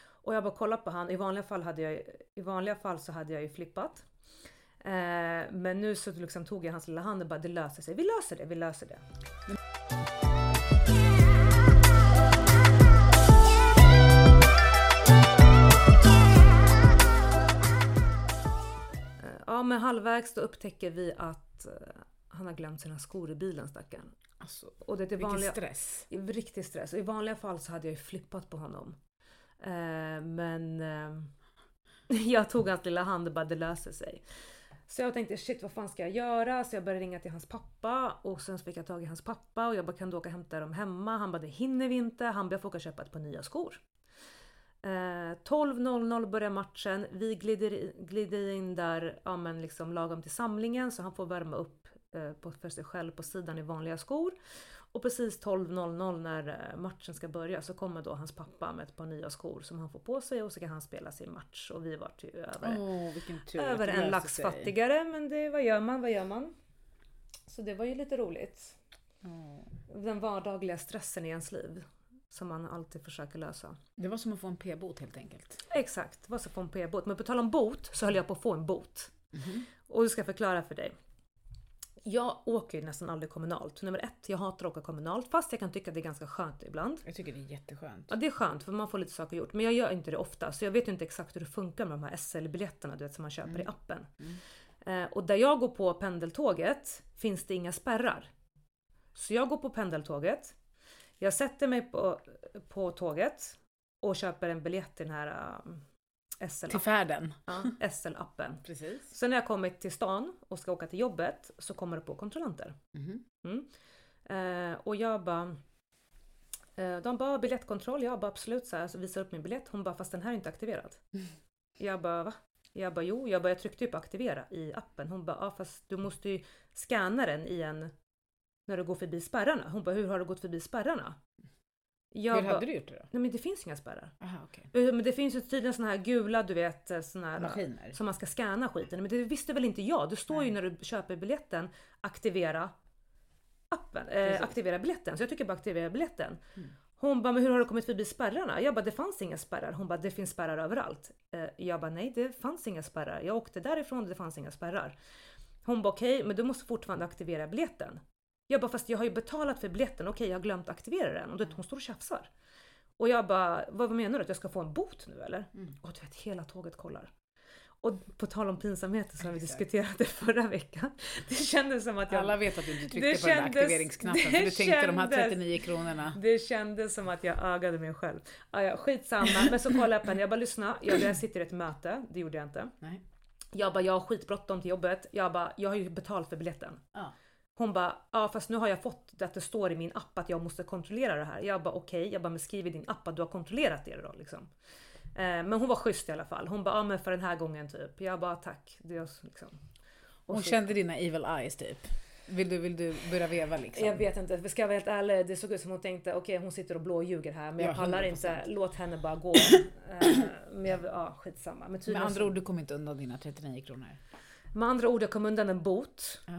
Och jag bara kollar på han. I vanliga fall, hade jag, i vanliga fall så hade jag ju flippat. Eh, men nu så liksom tog jag hans lilla hand och bara det löser sig. Vi löser det, vi löser det. Ja men halvvägs då upptäcker vi att eh, han har glömt sina skor i bilen stackaren. Alltså, Och det är vilken vanliga, stress. riktig stress. Och I vanliga fall så hade jag ju flippat på honom. Eh, men eh, jag tog hans lilla hand och bara det löser sig. Så jag tänkte shit vad fan ska jag göra? Så jag började ringa till hans pappa och sen fick jag tag i hans pappa och jag bara kan du åka och hämta dem hemma? Han bara det hinner vi inte. Han bara jag får åka och köpa ett par nya skor. Eh, 12.00 börjar matchen. Vi glider, glider in där ja, men liksom lagom till samlingen så han får värma upp eh, på, för sig själv på sidan i vanliga skor. Och precis 12.00 när eh, matchen ska börja så kommer då hans pappa med ett par nya skor som han får på sig och så kan han spela sin match. Och vi var ju över, att över en lax sig. fattigare. Men det, vad gör man, vad gör man? Så det var ju lite roligt. Åh. Den vardagliga stressen i ens liv. Som man alltid försöker lösa. Det var som att få en p-bot helt enkelt. Exakt, det var så få en p-bot. Men på tal om bot så höll jag på att få en bot. Mhm. Och jag ska förklara för dig. Jag åker ju nästan aldrig kommunalt. Nummer ett, jag hatar att åka kommunalt fast jag kan tycka att det är ganska skönt ibland. Jag tycker det är jätteskönt. Ja det är skönt för man får lite saker gjort. Men jag gör inte det ofta så jag vet inte exakt hur det funkar med de här SL-biljetterna du vet som man köper i appen. Mm. Eh, och där jag går på pendeltåget finns det inga spärrar. Så jag går på pendeltåget. Jag sätter mig på, på tåget och köper en biljett till den här um, Till SL-appen. färden. Ja, SL-appen. Precis. Sen när jag kommit till stan och ska åka till jobbet så kommer det på kontrollanter. Mhm. Eh, och jag bara... Eh, de bara biljettkontroll, jag bara absolut så här, så visar upp min biljett. Hon bara fast den här är inte aktiverad. Jag bara va? Jag bara jo, jag, bara, jag tryckte ju på aktivera i appen. Hon bara ja fast du måste ju scanna den i en... När du går förbi spärrarna. Hon bara hur har du gått förbi spärrarna? Jag Hur bara, hade du gjort det då? nej men det finns inga spärrar. Aha, okej. Eh, Men det finns ju tydligen såna här gula du vet såna här... Maskiner. som man ska scanna skiten. Men det visste väl inte jag. Det står ju Nej. när du köper biljetten aktivera appen, eh, aktivera biljetten. Så jag tycker bara aktivera biljetten. Mm. Hon bara, men hur har du kommit förbi spärrarna? Jag bara, det fanns inga spärrar. Hon bara, det finns spärrar överallt. Eh, jag bara, nej det fanns inga spärrar. Jag åkte därifrån och det fanns inga spärrar. Hon bara, okej, men du måste fortfarande aktivera biljetten. Jag bara, fast jag har ju betalat för biljetten. Okej, jag har glömt aktivera den. Och du vet, hon står och tjafsar. Och jag bara, vad menar du? Att jag ska få en bot nu eller? Mm. Och du vet, hela tåget kollar. Och på tal om pinsamheter som vi diskuterade förra veckan. Det kändes som att jag... Alla vet att du inte tryckte på den där kändes- aktiveringsknappen för du tänkte de här kändes- 39 kronorna. Det kändes som att jag ögade mig själv. Ah, ja, skitsamma, men så kollade jag på henne. Jag bara lyssna, jag, jag sitter i ett möte. Det gjorde jag inte. Nej. Jag bara, jag har skitbråttom till jobbet. Jag bara, jag har ju betalt för biljetten. Ja. Hon bara, ja fast nu har jag fått att det står i min app att jag måste kontrollera det här. Jag bara okej, jag bara men skriv i din app att du har kontrollerat det då liksom. Eh, men hon var schysst i alla fall. Hon bara, ja men för den här gången typ. Jag bara tack. Det är liksom. Och Hon så- kände dina evil eyes typ. Vill du, vill du börja veva liksom? Jag vet inte, för ska jag vara helt ärlig, det såg ut som hon tänkte okej hon sitter och blåljuger här men jag Ja, pallar 100%. inte, låt henne bara gå. Eh, men jag, ja skitsamma. Men Med andra så- ord, du kommer inte undan dina 39 kronor. med andra ord, jag kom undan en bot. Ja.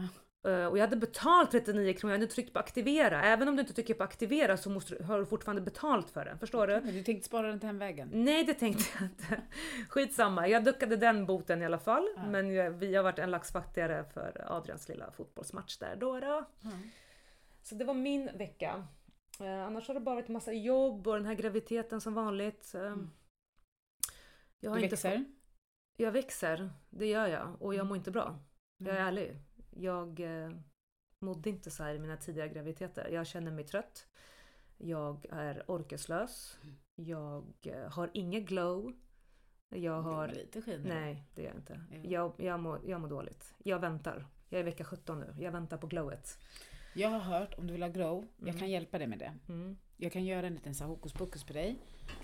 Eh, Och jag hade betalt 39 kronor, jag hade tryckt på aktivera. Även om du inte trycker på aktivera så måste, du- har du fortfarande betalt för den. Förstår du? Men du tänkte spara den till hemvägen? Nej det tänkte jag inte. Skitsamma, jag duckade den boten i alla fall. Ja. Men jag, vi har varit en lax fattigare för Adrians lilla fotbollsmatch där då. då. Så det var min vecka. Eh, annars har det bara varit massa jobb och den här graviditeten som vanligt. Eh, Mm. Jag Du växer? fått- jag växer, det gör jag. Och jag Mm. mår inte bra. Jag är Mm. ärlig. Jag eh, mådde inte så här i mina tidigare graviditeter. Jag känner mig trött. Jag är orkeslös. Jag eh, har inget glow. Jag har... Lite skiner. Nej, det gör jag inte. Jo. Jag, jag, mår, jag mår dåligt. Jag väntar. Jag är vecka 17 nu. Jag väntar på glowet. Jag har hört, om du vill ha glow, jag Mm. kan hjälpa dig med det. Mm. Jag kan göra en liten så hokus pokus på dig,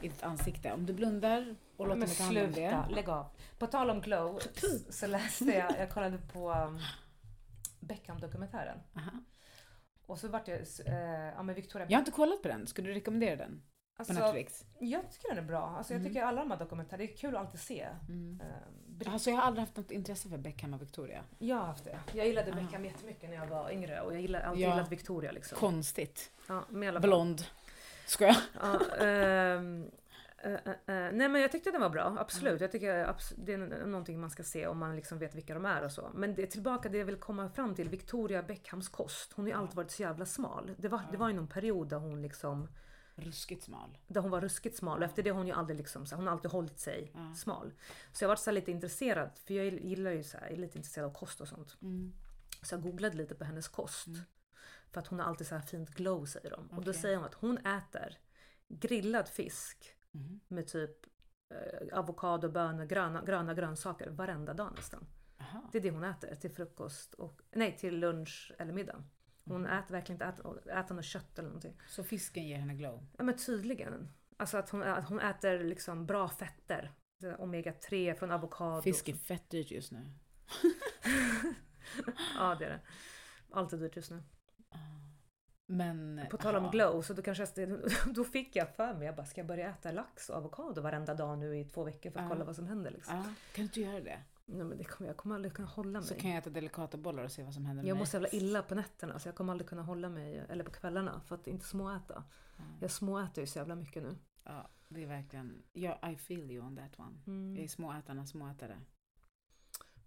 i ditt ansikte. Om du blundar och låter mig ta hand om det. lägg av. På tal om glow så läste jag, jag kollade på um, Beckham-dokumentären. Och så vart jag, eh, ja men Victoria Jag har inte kollat på den, skulle du rekommendera den? På alltså, Netflix? Jag tycker den är bra. Alltså, jag Mm. tycker alla de här dokumentärerna, det är kul att alltid se. Mm. Eh, Alltså jag har aldrig haft något intresse för Beckham och Victoria. jag har haft det. Jag gillade Aha. Beckham jättemycket när jag var yngre och jag gillar, alltid Ja. gillat Victoria liksom. Konstigt. Ja. Blond. Ska jag? Ja, ehm, eh, nej men jag tyckte den var bra, absolut. Jag tycker det är någonting man ska se om man liksom vet vilka de är och så. Men det tillbaka det jag vill komma fram till, Victoria Beckhams kost. Hon har ju alltid varit så jävla smal. Det var, det var ju någon period där hon liksom Ruskigt smal. där hon var ruskigt smal. Efter det har hon ju aldrig liksom, så hon har alltid hållit sig smal. Så jag varit så lite intresserad, för jag gillar ju så här, är lite intresserad av kost och sånt. Mm. Så jag googlade lite på hennes kost. Mm. För att hon har alltid så här fint glow säger de. Och då säger hon att hon äter grillad fisk Mhm. med typ eh, avokado, bönor, gröna, gröna grönsaker varenda dag nästan. Aha. Det är det hon äter till frukost och nej till lunch eller middag. Hon Mhm. äter verkligen inte äter, äter något kött eller någonting. Så fisken ger henne glow? Ja men tydligen. Alltså att hon, att hon äter liksom bra fetter. Omega 3 från avokado. Fisk är fett dyrt just nu. Ja det är det. Allt är dyrt just nu. Men... På tal om aha. glow, så då, kanske jag, då fick jag för mig, jag bara ska jag börja äta lax och avokado varenda dag nu i två veckor för att Ja. kolla vad som händer liksom. Ja, kan du inte göra det? Nej men det kommer, jag kommer aldrig kunna hålla mig. Så kan jag äta delikata bollar och se vad som händer med Jag mig. mår så jävla illa på nätterna så jag kommer aldrig kunna hålla mig, eller på kvällarna, för att inte småäta. Ja. Jag småäter ju så jävla mycket nu. Ja, det är verkligen... Ja, I feel you on that one. Jag är Mm. småätarna småätare.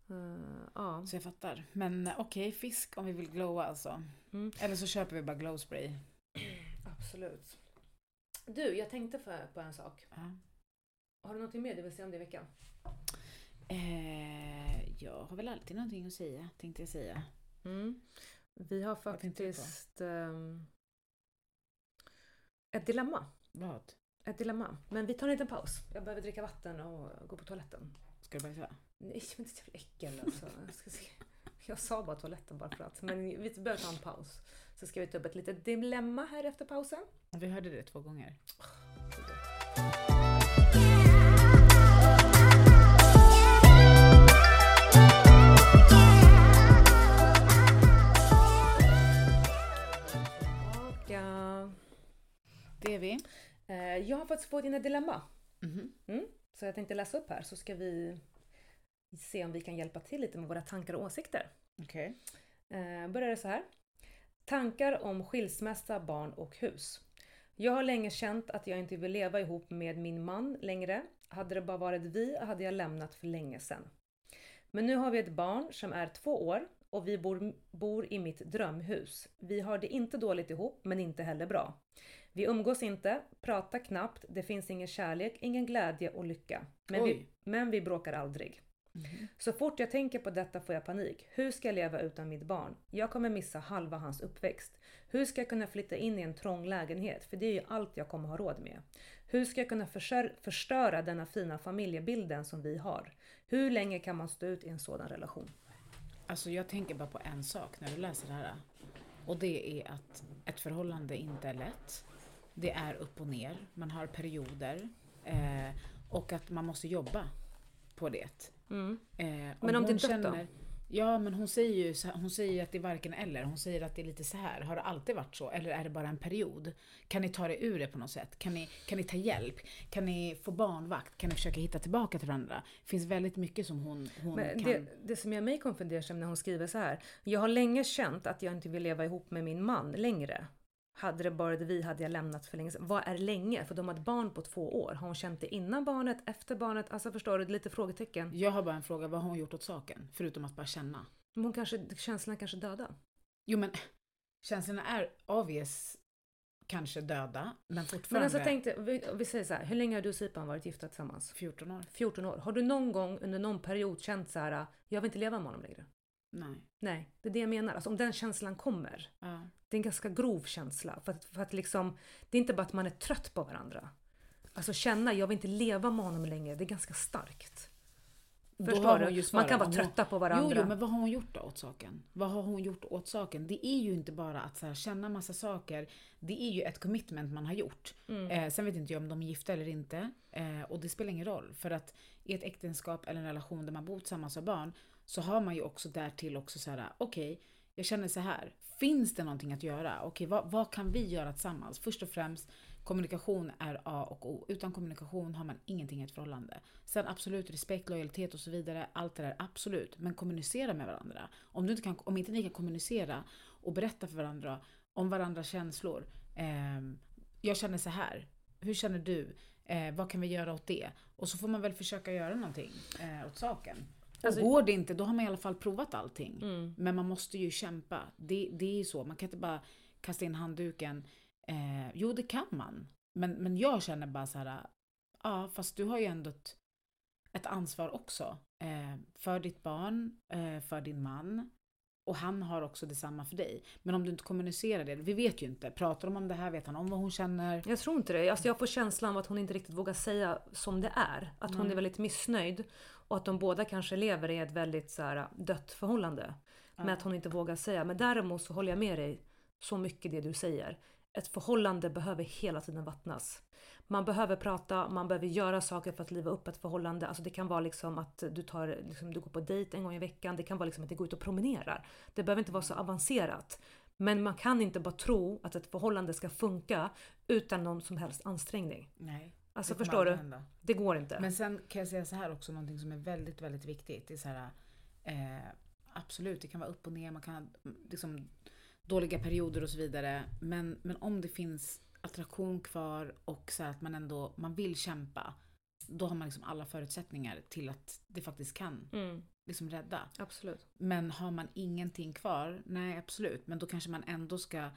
Eh, ja. Så jag fattar. Men okej, fisk om vi vill glowa alltså. Mm. Eller så köper vi bara glow spray. Absolut. Du, jag tänkte för, på en sak. Ja. Har du någonting mer du vill säga om det i veckan? Eh, jag har väl alltid någonting att säga, tänkte jag säga. Mm. Vi har faktiskt ehm, ett dilemma. Vad? Ett dilemma. Men vi tar en liten paus. Jag behöver dricka vatten och gå på toaletten. Ska du bajsa? Nej, men det är jävla äckel alltså. Jag, ska jag sa bara toaletten bara för att. Men vi behöver ta en paus. Så ska vi ta upp ett litet dilemma här efter pausen. Vi hörde det två gånger. Det är vi. Eh, Jag har faktiskt fått in ett dilemma. Mhm. Så jag tänkte läsa upp här så ska vi se om vi kan hjälpa till lite med våra tankar och åsikter. Okej. Eh, börjar det så här. Tankar om skilsmässa, barn och hus. Jag har länge känt att jag inte vill leva ihop med min man längre. Hade det bara varit vi hade jag lämnat för länge sedan. Men nu har vi ett barn som är två år och vi bor, bor i mitt drömhus. Vi har det inte dåligt ihop men inte heller bra. Vi umgås inte, pratar knappt, det finns ingen kärlek, ingen glädje och lycka. Men, vi, men vi bråkar aldrig. Mhm. Så fort jag tänker på detta får jag panik. Hur ska jag leva utan mitt barn? Jag kommer missa halva hans uppväxt. Hur ska jag kunna flytta in i en trång lägenhet? För det är ju allt jag kommer ha råd med. Hur ska jag kunna förstöra denna fina familjebilden som vi har? Hur länge kan man stå ut i en sådan relation? Alltså jag tänker bara på en sak när du läser det här. Och det är att ett förhållande inte är lätt. Det är upp och ner. Man har perioder. Eh, och att man måste jobba på det. Eh, Men om det hon är dött då? Ja, men hon säger ju hon säger att det är varken eller. Hon säger att det är lite så här. Har det alltid varit så? Eller är det bara en period? Kan ni ta det ur det på något sätt? Kan ni, kan ni ta hjälp? Kan ni få barnvakt? Kan ni försöka hitta tillbaka till varandra? Det finns väldigt mycket som hon, hon Men kan... det, det som gör mig konfundersam när hon skriver så här. Jag har länge känt att jag inte vill leva ihop med min man längre. Hade det varit vi hade jag lämnat för länge sedan. Vad är länge? För de har ett barn på två år. Har hon känt det innan barnet, efter barnet? Alltså förstår du? Lite frågetecken. Jag har bara en fråga, vad har hon gjort åt saken? Förutom att bara känna. Men hon kanske, känslorna kanske är döda. Jo men känslorna är obvious kanske döda, men Men fortfarande alltså tänk dig, vi, vi säger så här. Hur länge har du och Sipan varit gifta tillsammans? 14 år. 14 år. Har du någon gång under någon period känt så här. Jag vill inte leva med honom längre? Nej. Nej, det är det jag menar. Alltså om den känslan kommer. Ja. Det är en ganska grov känsla. För att, för att liksom, det är inte bara att man är trött på varandra. Alltså känna, jag vill inte leva med honom längre, det är ganska starkt. Förstår du? Man kan vara trötta på Jo, varandra. jo, men vad har hon gjort då åt saken? Vad har hon gjort åt saken? Det är ju inte bara att så här, känna massa saker. Det är ju ett commitment man har gjort. Mm. Eh, sen vet inte jag om de är gifta eller inte. Eh, och det spelar ingen roll. För att i ett äktenskap eller en relation där man bor tillsammans och har barn så har man ju också därtill också så här, okej, jag känner så här. Finns det någonting att göra? Okej, vad, vad kan vi göra tillsammans? Först och främst, kommunikation är A och O. Utan kommunikation har man ingenting i ett förhållande. Sen absolut respekt, lojalitet och så vidare. Allt det där, absolut. Men kommunicera med varandra. Om, du inte kan, om inte ni kan kommunicera och berätta för varandra om varandras känslor. Eh, jag känner så här. Hur känner du? Eh, vad kan vi göra åt det? Och så får man väl försöka göra någonting eh, åt saken. Alltså- går det inte, då har man i alla fall provat allting. Mm. Men man måste ju kämpa. Det, det är ju så. Man kan inte bara kasta in handduken. Eh, jo, det kan man. Men, men jag känner bara så här. Ja, fast du har ju ändå ett, ett ansvar också. Eh, för ditt barn, eh, för din man. Och han har också detsamma för dig. Men om du inte kommunicerar det, vi vet ju inte. Pratar de om det här? Vet han om vad hon känner? Jag tror inte det. Alltså jag får känslan av att hon inte riktigt vågar säga som det är. Att hon Nej. är väldigt missnöjd. Och att de båda kanske lever i ett väldigt så här, dött förhållande. Men Ja. att hon inte vågar säga. Men däremot så håller jag med dig så mycket det du säger. Ett förhållande behöver hela tiden vattnas. Man behöver prata, man behöver göra saker för att liva upp ett förhållande. Alltså det kan vara liksom att du, tar, liksom, du går på dejt en gång i veckan. Det kan vara liksom att du går ut och promenerar. Det behöver inte vara så avancerat. Men man kan inte bara tro att ett förhållande ska funka utan någon som helst ansträngning. Nej. Alltså förstår du? hända. Det går inte. Men sen kan jag säga så här också, någonting som är väldigt, väldigt viktigt. Det är så här, eh, absolut, det kan vara upp och ner, man kan ha mm, liksom, dåliga perioder och så vidare. Men, men om det finns attraktion kvar och så att man ändå man vill kämpa, då har man liksom alla förutsättningar till att det faktiskt kan Mm, liksom rädda. absolut. Men har man ingenting kvar, nej absolut, men då kanske man ändå ska,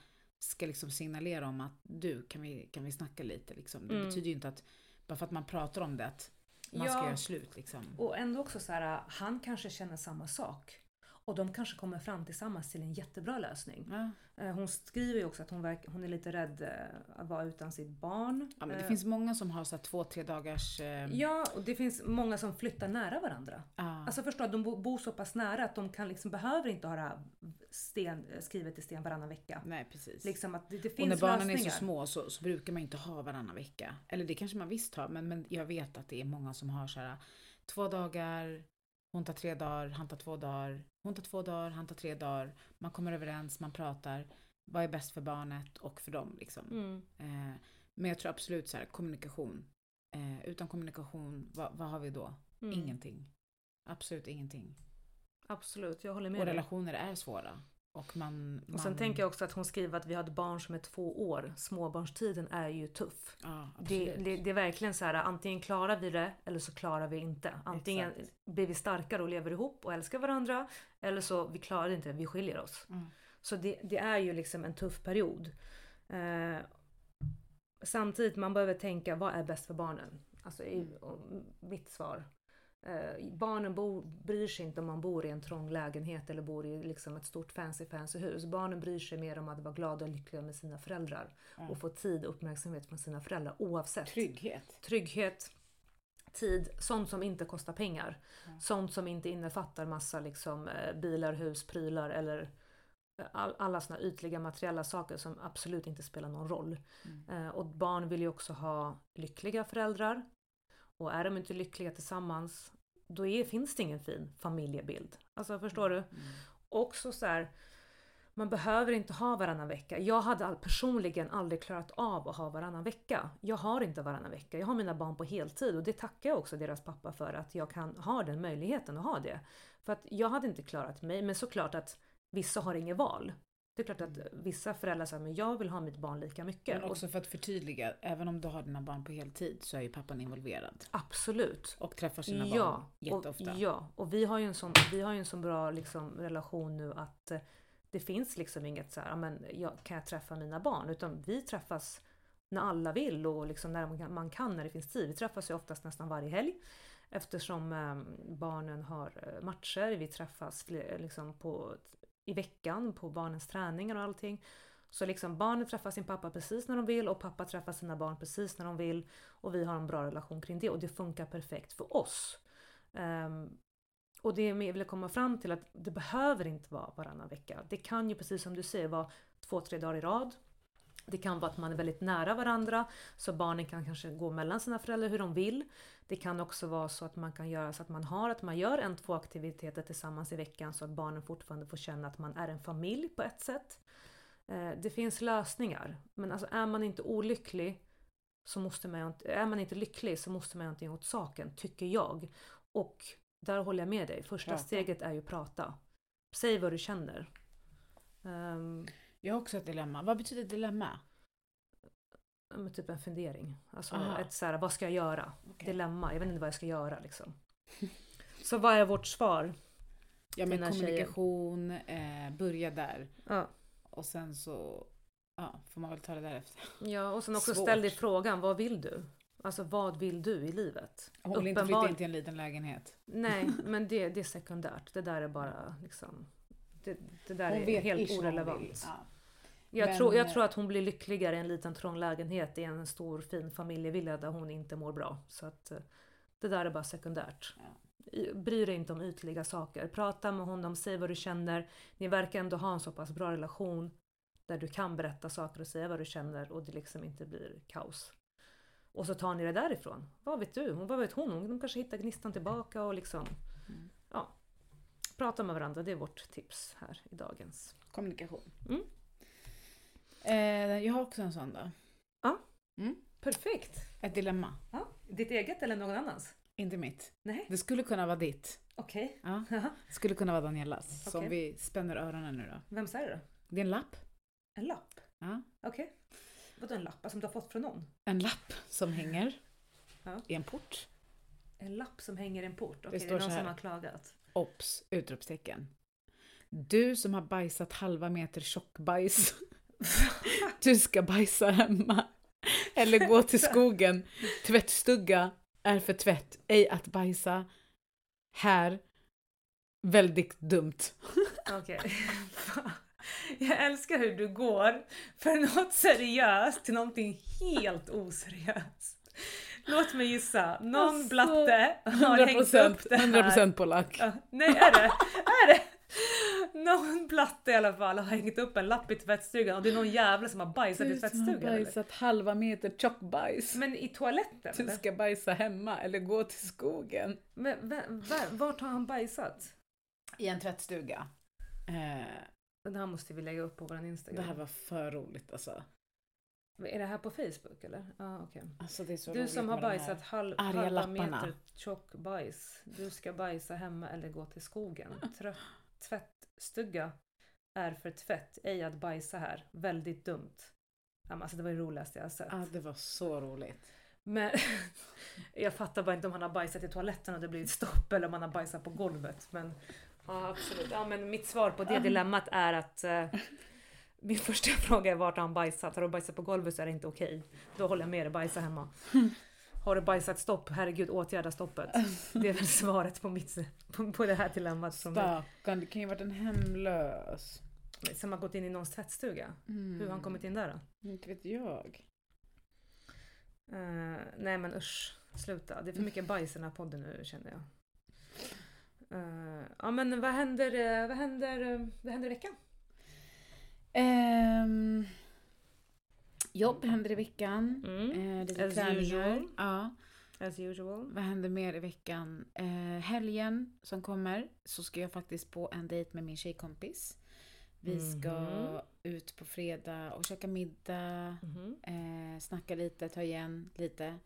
ska liksom signalera om att du, kan vi, kan vi snacka lite liksom. Det Mm. betyder ju inte att, bara för att man pratar om det, att man ska Ja. göra slut liksom. Och ändå också så här, han kanske känner samma sak. Och de kanske kommer fram tillsammans till en jättebra lösning. Eh, Hon skriver ju också att hon, verk, hon är lite rädd eh, att vara utan sitt barn. ja men det Eh, finns många som har så två, tre dagars... Eh, Ja, och det finns många som flyttar nära varandra. ja. Alltså förstå, de bo- bor så pass nära att de kan liksom, behöver inte ha det här sten, skrivet i sten varannan vecka. nej precis. Liksom att det, det och finns när barnen lösningar. är så små så, så brukar man inte ha varannan vecka. Eller det kanske man visst har, men, men jag vet att det är många som har så här två dagar, hon tar tre dagar, han tar två dagar, hon tar två dagar, han tar tre dagar. Man kommer överens, man pratar. Vad är bäst för barnet och för dem liksom. Mm. Eh, men jag tror absolut så här, kommunikation. Eh, utan kommunikation, vad, vad har vi då? Mm. Ingenting. Absolut ingenting. Absolut, jag håller med Och dig. relationer är svåra. Och man... Och sen man- tänker jag också att hon skriver att vi har ett barn som är två år. Småbarnstiden är ju tuff. Ja, Det, det, det är verkligen så här, antingen klarar vi det eller så klarar vi inte. Antingen Exakt. blir vi starkare och lever ihop och älskar varandra. Eller så vi klarar det inte, vi skiljer oss. Mm. Så det, det är ju liksom en tuff period. Eh, samtidigt man behöver tänka, vad är bäst för barnen? Alltså i, Mm. mitt svar. Eh, barnen bor, bryr sig inte om man bor i en trång lägenhet eller bor i liksom ett stort fancy fancy hus. Barnen bryr sig mer om att vara glada och lyckliga med sina föräldrar. Ja. Och få tid och uppmärksamhet från sina föräldrar oavsett. Trygghet. Trygghet, tid, sånt som inte kostar pengar. Ja. Sånt som inte innefattar massa liksom, eh, bilar, hus, prylar eller eh, all, alla såna ytliga materiella saker som absolut inte spelar någon roll. Mm. Eh, och barn vill ju också ha lyckliga föräldrar. Och är de inte lyckliga tillsammans, då är, finns det ingen fin familjebild. Alltså förstår du? Mm. också så här, man behöver inte ha varannan vecka. Jag hade personligen aldrig klarat av att ha varannan vecka. Jag har inte varannan vecka. Jag har mina barn på heltid och det tackar jag också deras pappa för att jag kan ha den möjligheten att ha det. För att jag hade inte klarat mig, men såklart att vissa har inget val. Det är klart att vissa föräldrar säger men jag vill ha mitt barn lika mycket. Men också för att förtydliga, även om du har dina barn på heltid så är ju pappan involverad. absolut. Och träffar sina Ja, barn jätteofta. och, ja, och vi har ju en sån, vi har en sån bra liksom, relation nu att eh, det finns liksom inget så här, "Ja, men jag, kan jag träffa mina barn? Utan vi träffas när alla vill och liksom när man kan, när det finns tid. Vi träffas ju oftast nästan varje helg eftersom eh, barnen har eh, matcher. Vi träffas liksom på, i veckan på barnens träningar och allting. Så liksom barnen träffar sin pappa precis när de vill och pappa träffar sina barn precis när de vill. Och vi har en bra relation kring det och det funkar perfekt för oss. Um, och det jag vill komma fram till att det behöver inte vara varannan vecka. Det kan ju precis som du säger vara två, tre dagar i rad. Det kan vara att man är väldigt nära varandra så barnen kan kanske gå mellan sina föräldrar hur de vill. Det kan också vara så att man kan göra så att man har att man gör en, två aktiviteter tillsammans i veckan så att barnen fortfarande får känna att man är en familj på ett sätt. Eh, Det finns lösningar. Men alltså är man inte olycklig så måste man, är man inte lycklig så måste man göra någonting åt saken, tycker jag. Och där håller jag med dig. Första Prata. steget är ju prata. Säg vad du känner. Um, Jag har också ett dilemma. Vad betyder dilemma? Med typ en fundering. Alltså Aha. ett så här, vad ska jag göra? Okej. Dilemma. Jag vet inte vad jag ska göra liksom. Så vad är vårt svar? Ja men kommunikation, eh, börja där. Ja, Och sen så ja, får man väl ta det därefter. ja och sen också Svårt. ställ dig frågan, vad vill du? Alltså vad vill du i livet? Vill inte flytta in till en liten lägenhet. Nej, men det, det är sekundärt. Det där är bara liksom det, det där Hon är helt orelevant. Ja. Jag, Men, tror, jag eh, tror att hon blir lyckligare i en liten trång lägenhet i en stor fin familjevilla där hon inte mår bra. Så att eh, det där är bara sekundärt. I- Bry dig inte om ytliga saker. Prata med honom, säg vad du känner. Ni verkar ändå ha en så pass bra relation där du kan berätta saker och säga vad du känner och det liksom inte blir kaos. Och så tar ni det därifrån. Vad vet du? Vad vet hon? Hon kanske hittar gnistan tillbaka och liksom... Mm. Ja. Prata med varandra, det är vårt tips här i dagens. Kommunikation. Mm. Eh, jag har också en sån då. Perfekt! Ett dilemma. Ja. Ditt eget eller någon annans? Inte mitt. Nej. Det skulle kunna vara ditt. Okej. Ja. Jaha. Det skulle kunna vara Danielas. Som Okej. vi spänner öronen nu då. Vems är det då? Det är en lapp. En lapp? Ja. Okej. Vadå en lapp? Som du har fått från någon? En lapp som hänger Ja. i en port. En lapp som hänger i en port? Okej, det, står är någon så här. som har klagat. Ops! Utropstecken. Du som har bajsat halva meter tjockbajs. Du ska bajsa hemma. Eller gå till skogen. Tvättstugga är för tvätt, ej att bajsa. Här. Väldigt dumt. Okej. Jag älskar hur du går från något seriöst till någonting helt oseriöst. Låt mig gissa. Någon Alltså, blatte har 100 hängt upp det här. 100 procent polack. Ja, nej, är det? Är det? Någon blatte i alla fall har hängt upp en lapp i tvättstugan och det är någon jävla som har bajsat i Du som har tvättstugan. eller? bajsat halva meter tjockbajs. Men i toaletten? Du ska bajsa hemma eller gå till skogen. Men, va- va- vart har han bajsat? I en tvättstuga. Eh, Det här måste vi lägga upp på vår det Instagram. här var för roligt alltså. Är det här på Facebook eller? Ja, okej. alltså det Du som har bajsat halv, halva lapparna. meter tjock bajs. Du ska bajsa hemma eller gå till skogen. Trött, tvättstuga är för tvätt, ej att bajsa här. Väldigt dumt. Alltså det var det roligaste jag har sett. Ja, det var så roligt. Men jag fattar bara inte om han har bajsat i toaletten och det blivit stopp eller om han har bajsat på golvet. Men ja, absolut. Ja, men mitt svar på det dilemmat är att eh, min första fråga är vart har han bajsat? Har du bajsat på golvet så är det inte okej. Då håller jag med dig, bajsa hemma. Har du bajsat stopp? Herregud, åtgärda stoppet. Det är väl svaret på, mitt, på, på det här dilemmat som, Stackarn, det kan ju varit en hemlös. som har gått in i någons tvättstuga. Mm. Hur har han kommit in där då? Inte vet jag. Eh, nej men usch, sluta. Det är för mycket bajs i den här podden nu känner jag. Eh, ja men vad händer, eh, vad händer, vad händer i veckan? Ehm, jobb händer i veckan. Mm. Eh, lite As träningar. usual. Ja. As usual. Vad händer mer i veckan? Eh, helgen som kommer så ska jag faktiskt på en dejt med min tjejkompis. Vi ska Mhm. ut på fredag och käka middag, Mhm. eh, snacka lite, ta igen lite.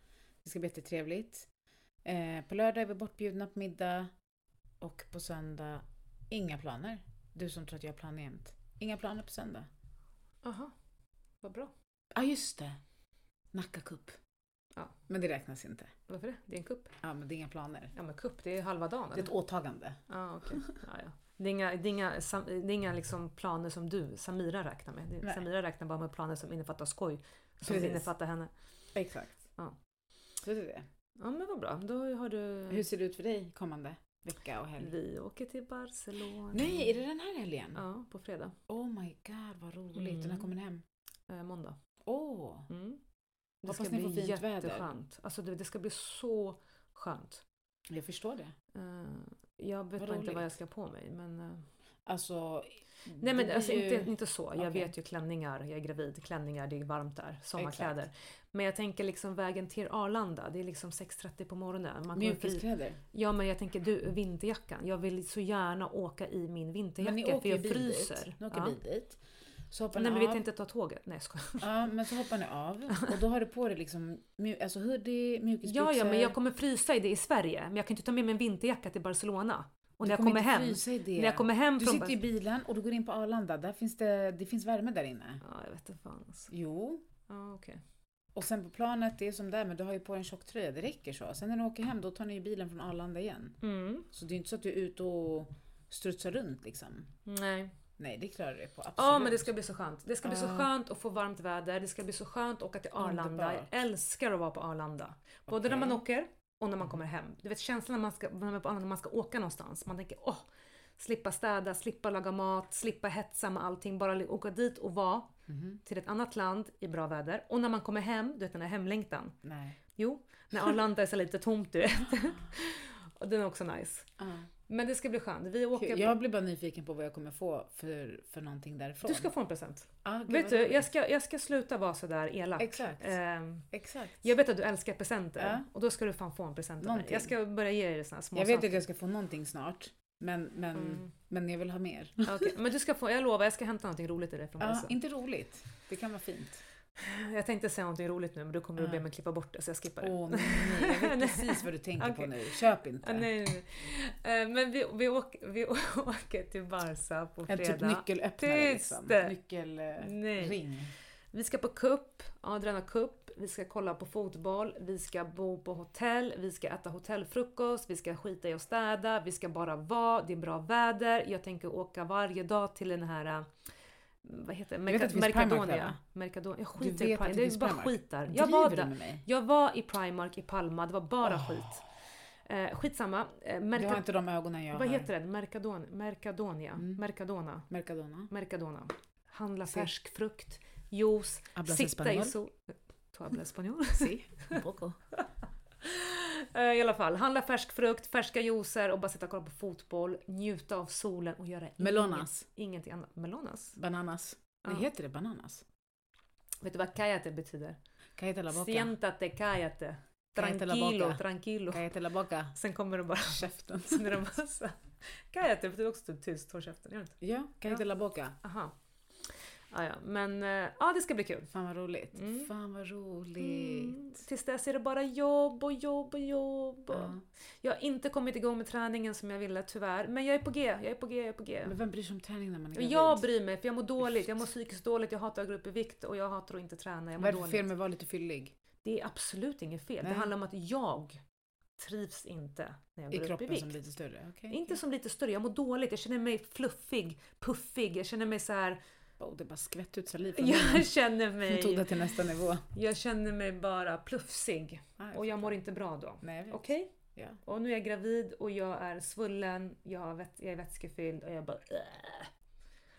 Det ska bli jättetrevligt. Eh, på lördag är vi bortbjudna på middag och på söndag inga planer. Du som tror att jag har plan jämt. Inga planer på söndag. Aha, vad bra. Ja, ah, just det. Nacka Cup. Ja. Men det räknas inte. Varför det? Det är en kupp. Ja, men det är inga planer. Ja men kupp, det är halva dagen Det är ett åtagande. Ja okej. Ja, ja. Det är inga, det är inga, det är inga liksom planer som du, Samira räknar med. Det. Samira räknar bara med planer som innefattar skoj. Som Precis. innefattar henne. Exakt. Ja. Så det är det. Ja men vad bra, då har du... Hur ser det ut för dig kommande vecka och helg? Vi åker till Barcelona. Nej, är det den här helgen? Ja, på fredag. Oh my god, vad roligt. Mm. När kommer ni hem? Eh, måndag. Åh! Mm. Det Hoppas ska ni får bli fint väder. jätteskönt. Alltså det, det ska bli så skönt. Jag förstår det. Eh, jag vet Vad inte vad jag ska på mig. Men, eh, Alltså... nej men alltså, ju- inte, inte så. Jag Okej. vet ju klänningar, jag är gravid, klänningar, det är varmt där, sommarkläder. Men jag tänker liksom vägen till Arlanda, det är liksom 6.30 på morgonen. Man. Mjukiskläder. Ja men jag tänker du, vinterjackan. Jag vill så gärna åka i min vinterjacka för jag bil fryser. Ni åker ja. dit. Så hoppar Nej men vi tänkte ta tåget. Nej jag. Ja, men så hoppar ni av. Och då har du på dig liksom alltså hoodie, mjukisbyxor. Ja, ja, men jag kommer frysa i det i Sverige. Men jag kan inte ta med mig en vinterjacka till Barcelona. Och Du när jag kommer kommer inte hem, när jag kommer hem Du från... sitter i bilen och du går in på Arlanda. Där finns det, det finns värme där inne. Ja, jag vet inte fan alltså. Jo. Ja, okej. Och sen på planet, det är som där, men du har ju på en tjock tröja. Det räcker så. Sen när du åker hem, då tar ni ju bilen från Arlanda igen. Mm. Så det är inte så att du är ute och strutsar runt liksom. Nej. Nej, det klarar du dig på. Absolut. Ja, men det ska bli så skönt. Det ska bli så skönt att få varmt väder. Det ska bli så skönt att åka till Arlanda. Underbart. Jag älskar att vara på Arlanda. Både när Okej. man åker och när man kommer hem. Du vet känslan när man ska, när man, på Arlanda, när man ska åka någonstans. Man tänker åh, Slippa städa, slippa laga mat, slippa hetsa med allting. Bara åka dit och vara Mhm. till ett annat land i bra väder. Och när man kommer hem, du vet den här hemlängtan. Nej. Jo, när Arlanda är så lite tomt du vet. och den är också nice. Ah. Men det ska bli skönt. Vi åker Kul. Jag blir bara nyfiken på vad jag kommer få för, för någonting därifrån. Du ska få en present. ah, Vet du, jag ska, jag ska sluta vara sådär elak. Exakt. Ehm, Exakt. jag vet att du älskar presenter Ja. och då ska du fan få en present av mig. Någonting. Jag ska börja ge dig här små Jag vet saker. att jag ska få någonting snart. Men, men, Mm. men jag vill ha mer. Okej, Men du ska få, jag lovar, jag ska hämta någonting roligt till dig från Ja, Barca. inte roligt. Det kan vara fint. Jag tänkte säga någonting roligt nu men då kommer du Ja. be mig klippa bort det så jag skippar det. Åh nej, jag vet precis vad du tänker på Okej. nu. Köp inte. Ah, nej, nej, nej. Eh, Men vi, vi, åker, vi åker till Barca på En fredag. typ nyckelöppnare Tyst! liksom. Nyckelring. Vi ska på cup, Adriana cup, vi ska kolla på fotboll, vi ska bo på hotell, vi ska äta hotellfrukost, vi ska skita i att städa, vi ska bara vara, det är bra väder. Jag tänker åka varje dag till den här äh, vad heter det? det Mercadonia. Mercadonia. Jag Du skiter i Primark, det det är bara skit där. Jag var du där. Jag var i Primark i Palma, det var bara Åh. skit. Eh, skitsamma. Eh, Du Merca- har inte de ögonen jag vad har. heter det? Mercadon, Mercadonia? Mm. Mercadona? Mercadona. Mercadona. Handla Sí. färsk frukt, juice, Hablas sitta i español? sol... Tu hablas español? Sí, un poco. Eh, I alla fall, handla färsk frukt, färska juicer och bara sitta och kolla på fotboll, njuta av solen och göra Melonas. Inget, ingenting annat. Melonas? Bananas. Ja. Nej, heter det bananas? Vet du vad cállate betyder? Cállate la boca. Cállate la Tranquilo, tranquilo. Cállate la boca. Sen kommer det bara... Käften. Sen är det massa... Cállate betyder också typ tyst, håll käften. Gör det inte? Ja, cállate la boca. Aha. Ah, ja, men eh, ja, det ska bli kul. Fan vad roligt. Mm. Fan vad roligt. Mm, tills dess är det bara jobb och jobb och jobb. Ja. Jag har inte kommit igång med träningen som jag ville tyvärr. Men jag är på G, jag är på G, jag är på G. Men vem bryr sig om träning när man är gravid? jag bryr mig för jag mår dåligt, jag mår psykiskt dåligt, jag hatar att gå upp i vikt och jag hatar att inte träna, jag Vad mår är det fel med att vara lite fyllig? Det är absolut inget fel. Nej. Det handlar om att jag trivs inte när jag I går upp i kroppen vikt. som lite större? Okej. Inte som lite större, jag mår dåligt, jag känner mig fluffig, puffig, jag känner mig så här. Oh, det bara skvätt ut saliv från jag känner Hon tog det mig, till nästa nivå. jag känner mig bara plufsig Ah, och jag mår inte bra då. Vet. Okej? Ja. Och nu är jag gravid och jag är svullen, jag, vett, jag är vätskefylld och jag bara äh.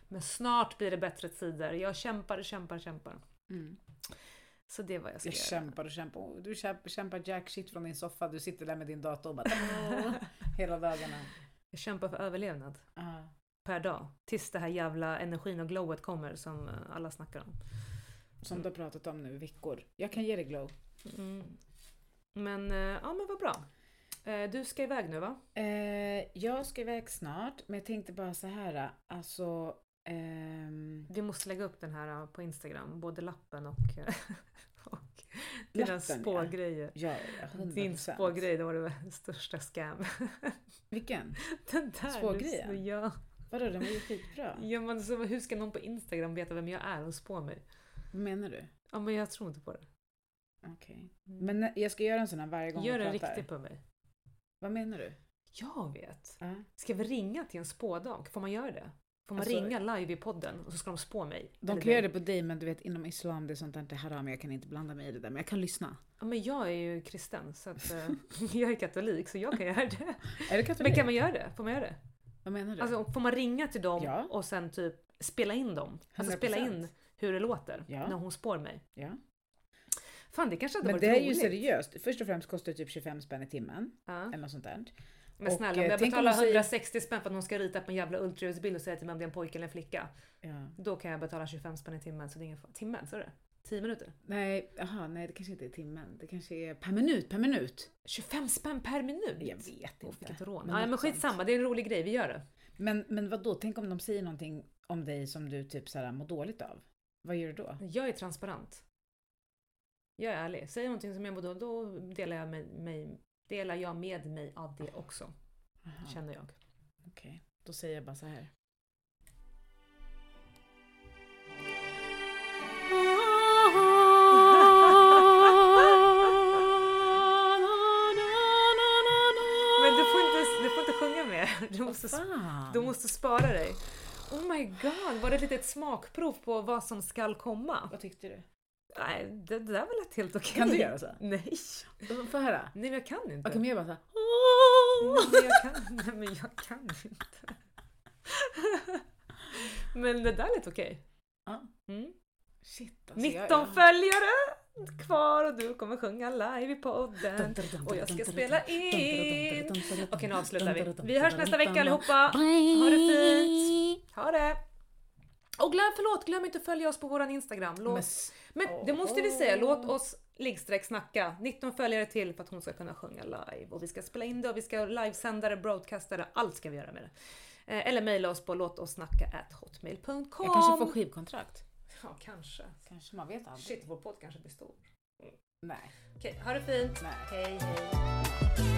Men snart blir det bättre tider. Jag kämpar, kämpar, kämpar. Mm. Så det vad jag ska Jag göra. kämpar och kämpar. Du kämpar, kämpar jack shit från din soffa. Du sitter där med din dator och bara hela dagarna. Jag kämpar för överlevnad Ah. Per dag. Tills det här jävla energin och glowet kommer som eh, alla snackar om. Som du har pratat om nu i veckor. Jag kan ge dig glow. Mm. Men eh, ja men vad bra. Eh, Du ska iväg nu va? Jag ska iväg snart, men jag tänkte bara så här. Alltså... ehm, Vi måste lägga upp den här på Instagram, både lappen och, och dina ja. spågrejer. ja, 100%. Din spågrej, det var det största scam. Vilken? Den där! Spågrejen? Ja. Vadå, den var ju skitbra. ja men så, hur ska någon på Instagram veta vem jag är och spå mig? Vad menar du? Ja men jag tror inte på det. Okej. Men när- jag ska göra en sån här varje gång Gör vi en pratar. riktig på mig. Vad menar du? Jag vet. Ja. Ska vi ringa till en spådag? Får man göra det? Får man Alltså- ringa live i podden och så ska de spå mig? De Eller kan göra det på dig, men du vet inom islam det är sånt där inte haram. Jag kan inte blanda mig i det där, men jag kan lyssna. Ja, men jag är ju kristen så att eh, jag är katolik så jag kan göra det. Är det katolik? Men kan man göra det? Får man göra det? Vad menar du? Alltså får man ringa till dem Ja. och sen typ spela in dem? Alltså spela 100%. in hur det låter Ja. när hon spår mig. ja. Fan det kanske hade Men varit det är ju seriöst. Först och främst kostar det typ 25 spänn i timmen. Ja. Eller något sånt där. Men Och, snälla, eh, om jag betalar hon säger- 160 spänn för att någon ska rita på en jävla ultraljudsbild och säga till mig om det är en pojke eller en flicka. Ja. Då kan jag betala 25 spänn i timmen så det är ingen Timmen, så är det? 10 minuter? Nej, aha, nej, det kanske inte är timmen. Det kanske är per minut, per minut. 25 spänn per minut? Jag vet inte. vilket rån. Men ja, men skitsamma, det är en rolig grej, vi gör det. Men, men vad då? Tänk om de säger någonting om dig som du typ så här mår dåligt av. Vad gör du då? Jag är transparent. Jag är ärlig. Säger någonting som jag mår dåligt då delar jag, med mig, delar jag med mig av det också. Aha, Känner jag. Okej, då säger jag bara så här. Du måste, du måste spara dig. Oh my god, var det ett litet smakprov på vad som skall komma? Vad tyckte du? Nej, det, det där var lät helt okej. Kan du göra så? Nej. Få höra. Nej men jag kan inte. Okej, men jag bara så här. Nej, men jag kan, nej men jag kan inte. Men det där är lite okej. Ja. Mm. Shit alltså. 19 jag- jag- följare kvar och du kommer sjunga live i podden. Och jag ska spela in. Okej, nu avslutar vi. Vi hörs nästa vecka allihopa. Ha det fint. Ha det! Och glöm, förlåt, glöm inte att följa oss på våran Instagram. Låt, Men det måste vi säga, låt oss liggstreck snacka. 19 följare till för att hon ska kunna sjunga live. Och vi ska spela in det och vi ska livesända det, broadcasta det, allt ska vi göra med det. Eh, Eller mejla oss på låtossnacka@hotmail.com. Jag kanske får skivkontrakt. Ja, kanske. Kanske, man vet aldrig. Shit, vår podd kanske blir stor. Nej. Okej, ha det fint. Nej. Hej, hej.